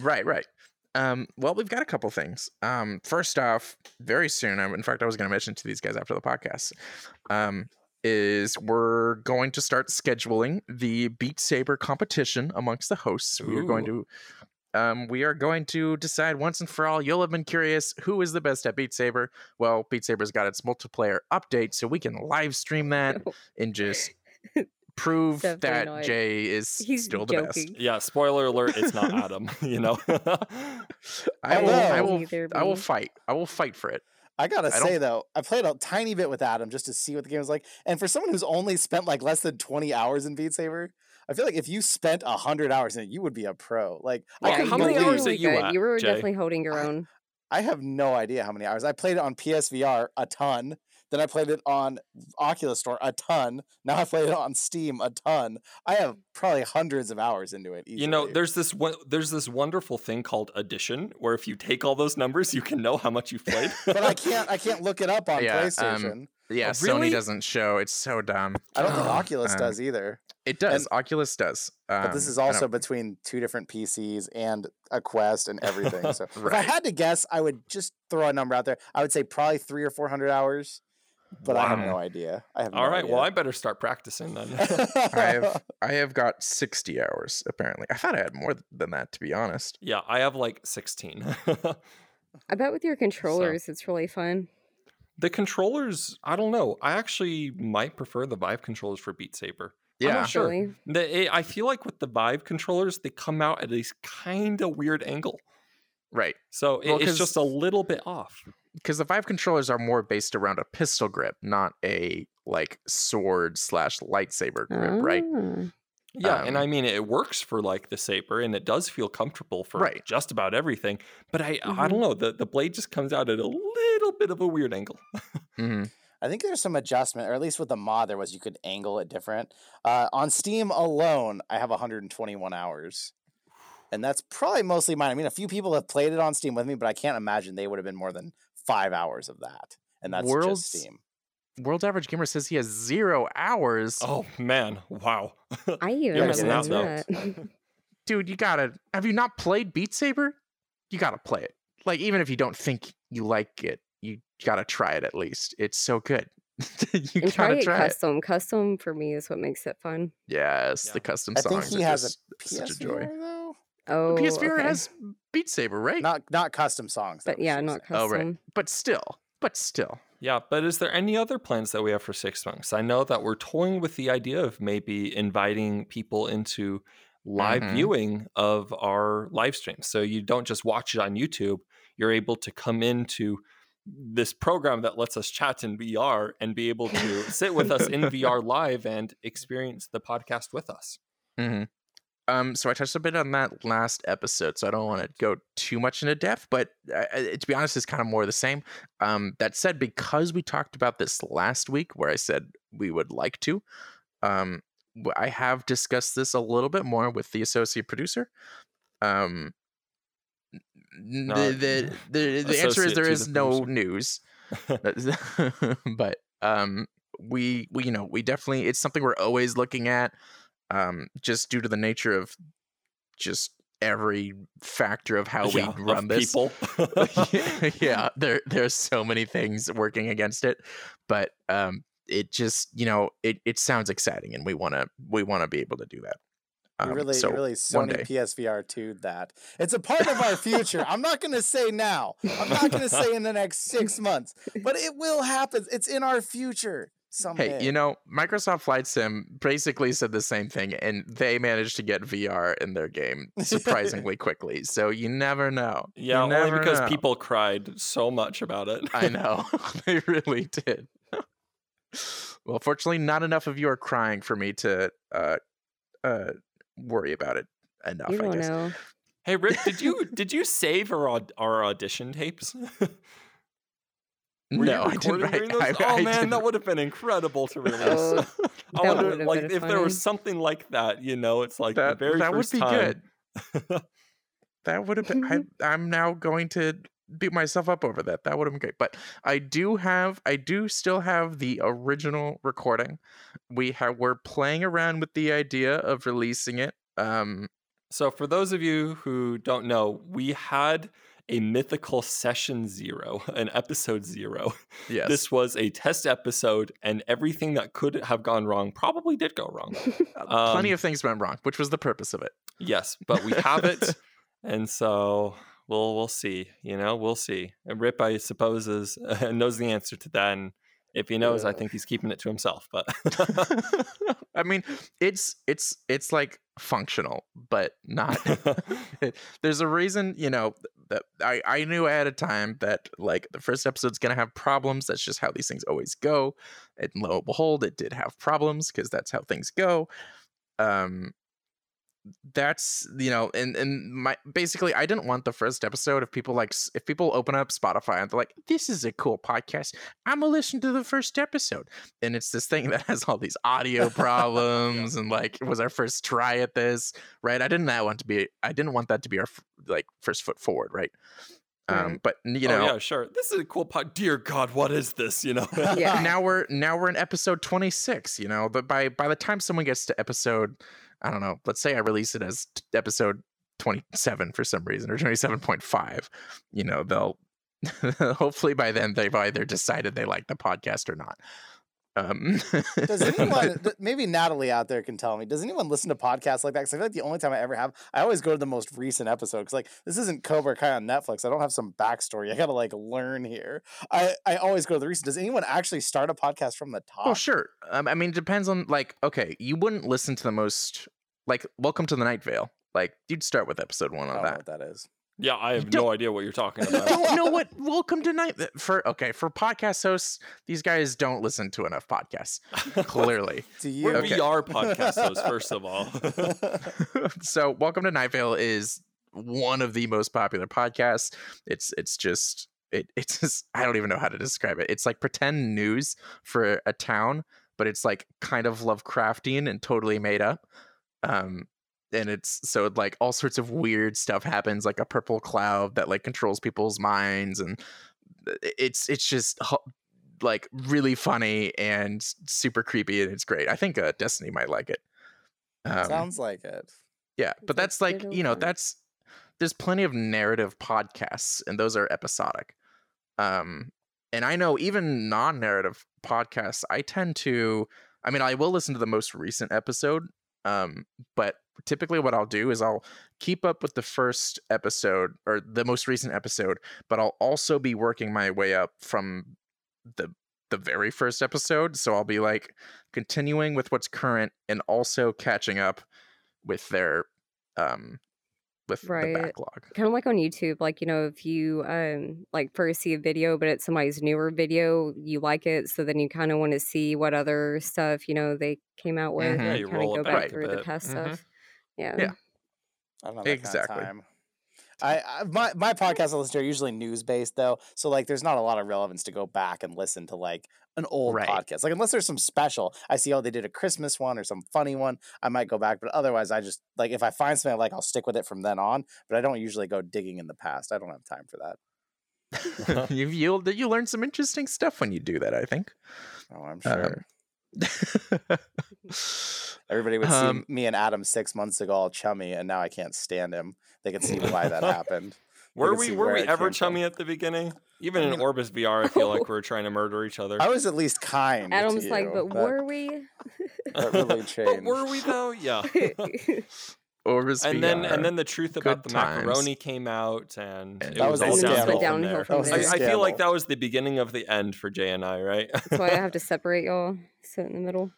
Right, right. Um, well, we've got a couple things. Um, first off, very soon. I, in fact, I was going to mention to these guys after the podcast. Um, is we're going to start scheduling the Beat Saber competition amongst the hosts. We are going to. Um, we are going to decide once and for all. You'll have been curious who is the best at Beat Saber. Well, Beat Saber's got its multiplayer update, so we can live stream that *laughs* and just *laughs* prove Definitely that not. Jay is He's still the best. Yeah, spoiler alert, it's not *laughs* Adam, you know. I will. I will. Neither I will fight. I will fight for it. I gotta I say though, I played a tiny bit with Adam just to see what the game was like. And for someone who's only spent like less than 20 hours in Beat Saber, I feel like if you spent hundred hours in it, you would be a pro. Like Well, I how many hours are really you good. at, You were Jay? definitely holding your I- own. I have no idea how many hours. I played it on PSVR a ton. Then I played it on Oculus Store a ton. *laughs* Now I played it on Steam a ton. I have probably hundreds of hours into it. you know, there's this one, there's this wonderful thing called addition, where if you take all those numbers, you can know how much you've played. *laughs* but I can't. I can't look it up on Yeah, um, PlayStation. Yeah, Oh, really? Sony doesn't show. It's so dumb. I don't think Oh, Oculus um, does either. It does. Oculus does. But this Um, is also between two different PCs and a Quest and everything. *laughs* So if I had to guess, I would just throw a number out there. I would say probably three or four hundred hours. But I have no idea. I have. all no right, well, I better start practicing then. *laughs* I have I have got sixty hours apparently. I thought I had more than that to be honest. yeah, I have like 16. I bet with your *laughs* controllers, it's really fun. the controllers, I don't know. I actually might prefer the Vive controllers for Beat Saber. I'm Yeah, not sure. Really. The, eh, I feel like with the Vive controllers, they come out at a kind of weird angle. right. So it- Well, it's 'cause- just a little bit off. Because the Vive controllers are more based around a pistol grip, not a like sword slash lightsaber grip, right? Ah. Yeah, and Um, I mean it works for like the saber, and it does feel comfortable for Right. just about everything. But I, I Mhm. don't know. The the blade just comes out at a little bit of a weird angle. *laughs* hmm I think there's some adjustment, or at least with the mod, there was you could angle it different. Uh, on Steam alone, I have 121 hours, and that's probably mostly mine. I mean, a few people have played it on Steam with me, but I can't imagine they would have been more than five hours of that, and that's World's- just Steam. World Average Gamer says he has zero hours. Oh man, wow. *laughs* I even You're missing out, though. that. *laughs* Dude, you gotta. Have you not played Beat Saber? You gotta play it. Like even if you don't think you like it, you gotta try it at least. It's so good. *laughs* you and try gotta it try it. custom. Custom for me is what makes it fun. Yes, Yeah. the custom songs. I think songs he are has just a such a joy. Though, Oh, The PSVR okay. has Beat Saber, right? not not custom songs. but yeah, not custom. Oh, right. but still, but still. Yeah, but is there any other plans that we have for Six Months? I know that we're toying with the idea of maybe inviting people into live Mhm. viewing of our live streams. So you don't just watch it on YouTube, you're able to come into this program that lets us chat in VR and be able to sit with us in VR *laughs* live and experience the podcast with us. hmm Um, so I touched a bit on that last episode, so I don't want to go too much into depth. But uh, uh, to be honest, it's kind of more the same. Um, that said, because we talked about this last week, where I said we would like to, um, I have discussed this a little bit more with the associate producer. Um, No, the the *laughs* the, the answer is there is the no news, *laughs* *laughs* but um, we we you know we definitely it's something we're always looking at um, just due to the nature of just every factor of how Yeah, we run this. people. *laughs* *laughs* yeah, there there's so many things working against it, but um, it just you know it it sounds exciting, and we want to we want to be able to do that. Um, really, so really Sony. PSVR 2 that. It's a part of our future. I'm not going to say now. I'm not going to say in the next six *laughs* months, but it will happen. It's in our future someday. Hey, you know, Microsoft Flight Sim basically said the same thing, and they managed to get VR in their game *laughs* surprisingly quickly. So you never know. You yeah, only because know. people cried so much about it. I *laughs* know *laughs* they really did. well, fortunately, not enough of you are crying for me to uh, uh, worry about it. enough. You I don't guess. know. Hey Rick, did you did you save our our audition tapes? Were no, you I didn't. recording write- during those? I- oh I man, that didn't- would have been incredible to release. Oh, I wonder, like, been if there was something like that, you know, it's like that the very that would be time. good. *laughs* That would have been. I, *laughs* I'm now going to beat myself up over that. That would have been great. But I do have. I do still have the original recording. We have. We're playing around with the idea of releasing it. Um. So, for those of you who don't know, we had a mythical session zero, *laughs* an episode zero. Yes. This was a test episode, and everything that could have gone wrong probably did go wrong. *laughs* Uh, Plenty um, of things went wrong, which was the purpose of it. Yes, but we have it, *laughs* and so we'll we'll see. You know, we'll see. And Rip, I suppose, is knows the answer to that. And if he knows, I think he's keeping it to himself. But I mean, it's it's it's like functional, but not. *laughs* *laughs* There's a reason, you know, that I I knew ahead of time that like the first episode's gonna have problems. That's just how these things always go. And lo and behold, it did have problems because that's how things go. Um, that's you know and and my basically i didn't want the first episode if people like if people open up spotify and they're like this is a cool podcast i'm gonna listen to the first episode and it's this thing *laughs* that has all these audio *laughs* problems and like it was our first try at this right i didn't that want to be i didn't want that to be our like first foot forward right um but you oh know yeah, sure. This is a cool pod. Dear God, what is this? You know. *laughs* Yeah. now we're now we're in episode 26 you know but by by the time someone gets to episode i don't know let's say i release it as episode 27 for some reason or 27.5 you know they'll *laughs* hopefully by then they've either decided they like the podcast or not um Does anyone, *laughs* maybe Natalie out there can tell me, does anyone listen to podcasts like that? Because I feel like the only time I ever have, I always go to the most recent episode. Because, like, this isn't Cobra Kai on Netflix. I don't have some backstory. I got to, like, learn here. I, I always go to the recent. Does anyone actually start a podcast from the top? well sure um, i mean it depends on like okay you wouldn't listen to the most like welcome to the night vale like you'd start with episode one I on don't know that what that is. Yeah, I have no idea what you're talking you about. don't know what *laughs* welcome to night for okay for podcast hosts these guys don't listen to enough podcasts clearly *laughs* Do you? We're Okay. VR podcast *laughs* hosts, first of all. so welcome to night vale is one of the most popular podcasts it's it's just it, it's just i don't even know how to describe it it's like pretend news for a town but it's like kind of lovecraftian and totally made up um and it's so like all sorts of weird stuff happens like a purple cloud that like controls people's minds and it's it's just like really funny and super creepy and it's great i think uh, destiny might like it um, Sounds like it. yeah, but that's like you know that's there's plenty of narrative podcasts and those are episodic. Um and I know even non-narrative podcasts I tend to I mean I will listen to the most recent episode um but typically what I'll do is I'll keep up with the first episode or the most recent episode but I'll also be working my way up from the the very first episode so I'll be like continuing with what's current and also catching up with their um with Right. the backlog. kind of like on YouTube, like you know, if you um like first see a video, but it's somebody's newer video, you like it, so then you kind of want to see what other stuff you know they came out with, Mhm. Yeah, and you kind roll of it go back back a through the bit. past Mhm. stuff. Yeah. Yeah. I don't know Exactly. kind of. I, I my my podcasts I listen to are usually news based though, so like there's not a lot of relevance to go back and listen to like an old Right. podcast. Like unless there's some special, I see oh they did a Christmas one or some funny one, I might go back. But otherwise, I just like if I find something I like, I'll stick with it from then on. But I don't usually go digging in the past. I don't have time for that. *laughs* you you you learn some interesting stuff when you do that. I think. Oh, I'm Um, sure. *laughs* Everybody would see um, me and Adam six months ago all chummy, and now I can't stand him. They can see why that *laughs* happened. Were we were we ever came from. chummy at the beginning? Even in mean- Orbus VR, I feel like we are *laughs* trying to murder each other. I was at least kind. to Adam's like, you, but were we? that really but were we though? Yeah. Orbus and then and then the truth about Good the macaroni came out, and And it That was, was all the downhill, from Downhill there. from That was there. I, I feel like that was the beginning of the end for Jay and I, right? That's why I have to *laughs* separate y'all, sit in the middle.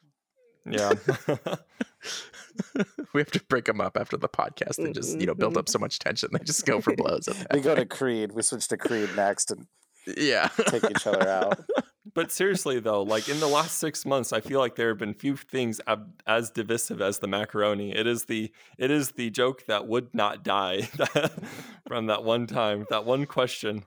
yeah. *laughs* we have to break them up after the podcast. They just you know build up so mm-hmm. much tension. They just go for blows. *laughs* At we go to. Creed. We switch to Creed next, and Yeah. take each other out. *laughs* But seriously though, like in the last six months, I feel like there have been few things ab- as divisive as the macaroni. It is the it is the joke that would not die *laughs* from that one time, that one question.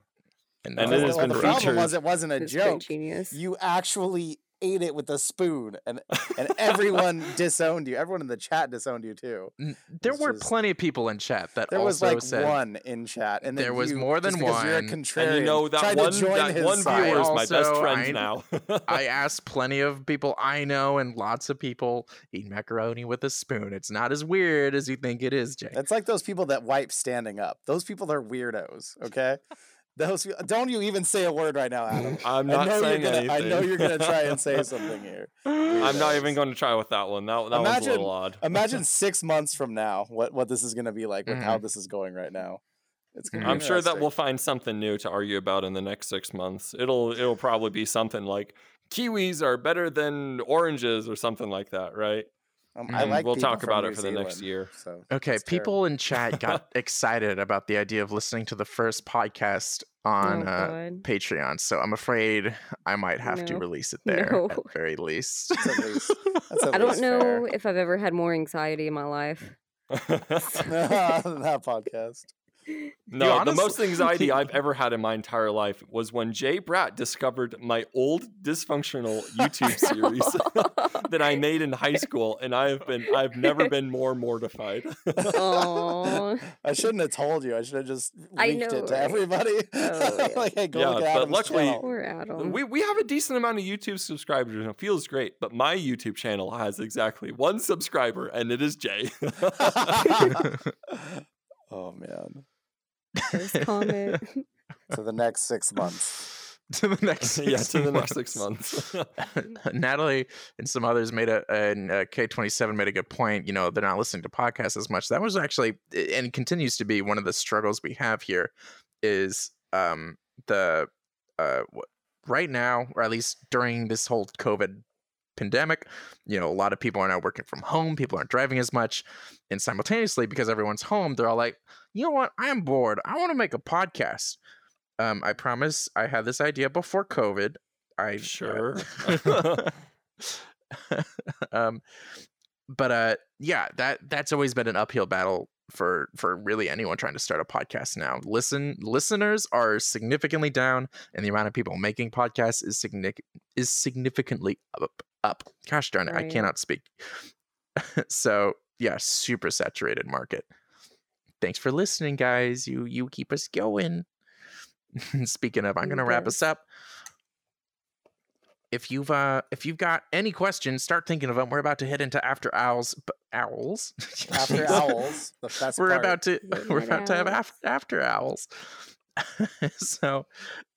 And Well, it has well, been the problem featured- was it wasn't a It's pretty joke. genius. You actually ate it with a spoon, and *laughs* and everyone disowned you. Everyone in the chat disowned you too. There were just- plenty of people in chat that There was like said one in chat, and then There was you, more than just because You're a one. Contrarian. And you know that tried one to join that one viewer is my best friend I- now. *laughs* I asked plenty of people I know and lots of people eat macaroni with a spoon. It's not as weird as you think it is, Jay. It's like those people that wipe standing up. Those people are weirdos. Okay, those don't you even say a word right now, Adam. *laughs* I'm not know saying you're gonna. anything. I know you're gonna try and say *laughs* something here. I'm not even going to try with that one. That, that one's a Imagine- little odd. Imagine *laughs* six months from now, what what this is gonna be like with Mm-hmm. how this is going right now. It's gonna be I'm sure that we'll find something new to argue about in the next six months. It'll it'll probably be something like kiwis are better than oranges or something like that, right? Um, I Mm, like we'll talk about New it for the next year. So Okay, it's terrible. people in chat got *laughs* excited about the idea of listening to the first podcast on oh, uh, Patreon, so I'm afraid I might have to release it *laughs* there No. at very least. At least- *laughs* at I don't least know fair. if I've ever had more anxiety in my life. that podcast. No, the most *laughs* anxiety I've ever had in my entire life was when Jay Bratt discovered my old dysfunctional YouTube series *laughs* that I *laughs* made in high school, and I have been I've never been more mortified. Aw. I shouldn't have told you. I should have just I leaked know, it to everybody. Oh, yeah. like, hey, go Yeah, look but at Adam's luckily- channel. Poor Adam. we we have a decent amount of YouTube subscribers, and it feels great. But my YouTube channel has exactly one subscriber, and it is Jay. oh man. First comment. *laughs* *laughs* To the next six months. *laughs* to the next yeah, six to the next six months. Natalie and some others made a and uh, K27 made a good point. You know, they're not listening to podcasts as much. That was actually and continues to be one of the struggles we have here is um the uh right now or at least during this whole COVID pandemic, you know, a lot of people are now working from home, people aren't driving as much and simultaneously because everyone's home, they're all like, "You know what? I'm bored. I want to make a podcast." Um I promise I had this idea before COVID. I Sure. *laughs* um but uh yeah that that's always been an uphill battle for for really anyone trying to start a podcast now listen listeners are significantly down and the amount of people making podcasts is significant is significantly up up gosh darn it i cannot speak *laughs* so yeah super saturated market thanks for listening guys. You you keep us going. *laughs* Speaking of i'm gonna wrap us up. If you've uh if you've got any questions start thinking of them we're about to head into after owls b- owls? *laughs* After owls, we're part. about to we're about to have after, after owls. *laughs* So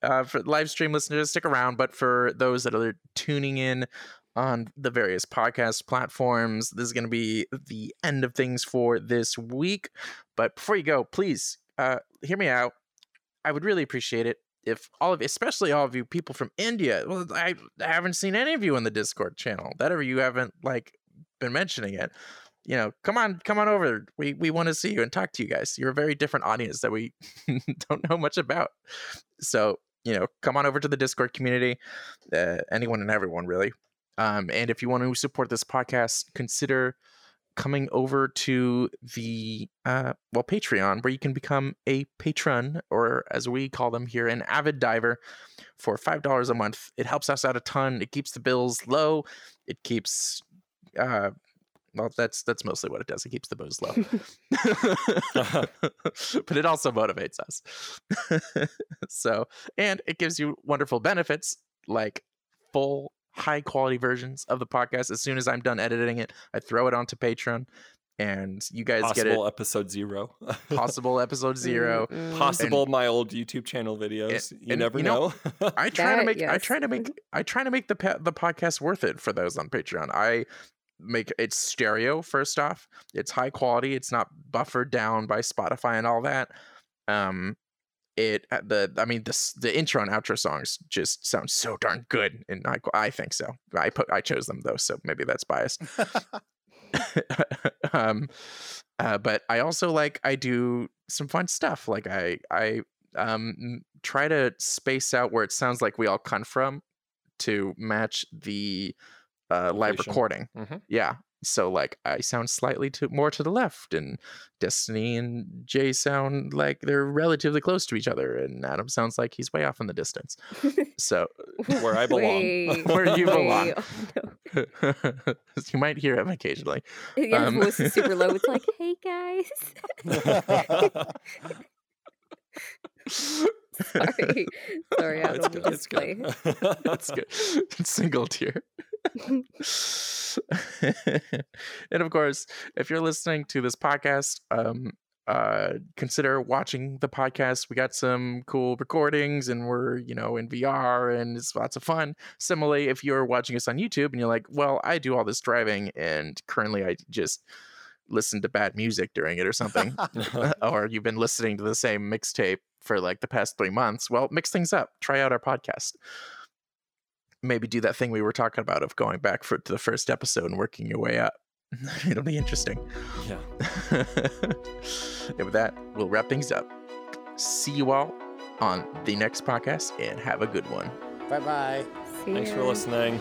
uh for live stream listeners stick around. But for those that are tuning in on the various podcast platforms. This is going to be the end of things for this week. But before you go please uh hear me out. I would really appreciate it if all of especially all of you people from india. Well i, haven't seen any of you in the discord channel that ever you haven't like been mentioning it. You know come on come on over. We we want to see you and talk to you guys. You're a very different audience that we *laughs* don't know much about. So you know come on over to the discord community uh, anyone and everyone really um, and if you want to support this podcast consider coming over to the uh, well patreon where you can become a patron or as we call them here an avid diver for five dollars a month. It helps us out a ton. It keeps the bills low. It keeps uh well that's that's mostly what it does. It keeps the booze low. *laughs* *laughs* But it also motivates us. *laughs* So and it gives you wonderful benefits like full high quality versions of the podcast as soon as i'm done editing it i throw it onto patreon and you guys get it Possible episode zero. *laughs* possible episode zero Mm-mm. Possible my old YouTube channel videos. you and never you know- know. I *laughs* try to That, make I try to make I try to make the pa- the podcast worth it for those on Patreon. I make it's stereo first off. It's high quality. It's not buffered down by Spotify and all that. Um it uh, the I mean this the intro and outro songs just sound so darn good and I I think so. I put I chose them though, so maybe that's biased. *laughs* *laughs* um uh, but I also like I do some fun stuff like I I um try to space out where it sounds like we all come from to match the uh, live recording. Mhm. Yeah. So like I sound slightly to more to the left, and Destiny and Jay sound like they're relatively close to each other, and Adam sounds like he's way off in the distance. *laughs* So Where I belong. Wait, *laughs* Where you belong. *laughs* oh, no. you might hear him occasionally. Yeah, Um, his voice is super low. It's like, hey guys. Sorry. *laughs* Sorry, Oh, Adam. it's we good. It's good. That's *laughs* good. *laughs* Single tier. and of course, if you're listening to this podcast, um, uh, consider watching the podcast. We got some cool recordings, and we're you know in VR, and it's lots of fun. Similarly, if you're watching us on YouTube and you're like, "Well, I do all this driving, and currently I just listen to bad music during it or something," *laughs* uh, or you've been listening to the same mixtape for like the past three months, well, mix things up. Try out our podcast. Maybe do that thing we were talking about of going back for, to the first episode and working your way up. *laughs* It'll be interesting. yeah. *laughs* and with that, we'll wrap things up. See you all on the next podcast and have a good one. Bye bye. See Thanks for listening.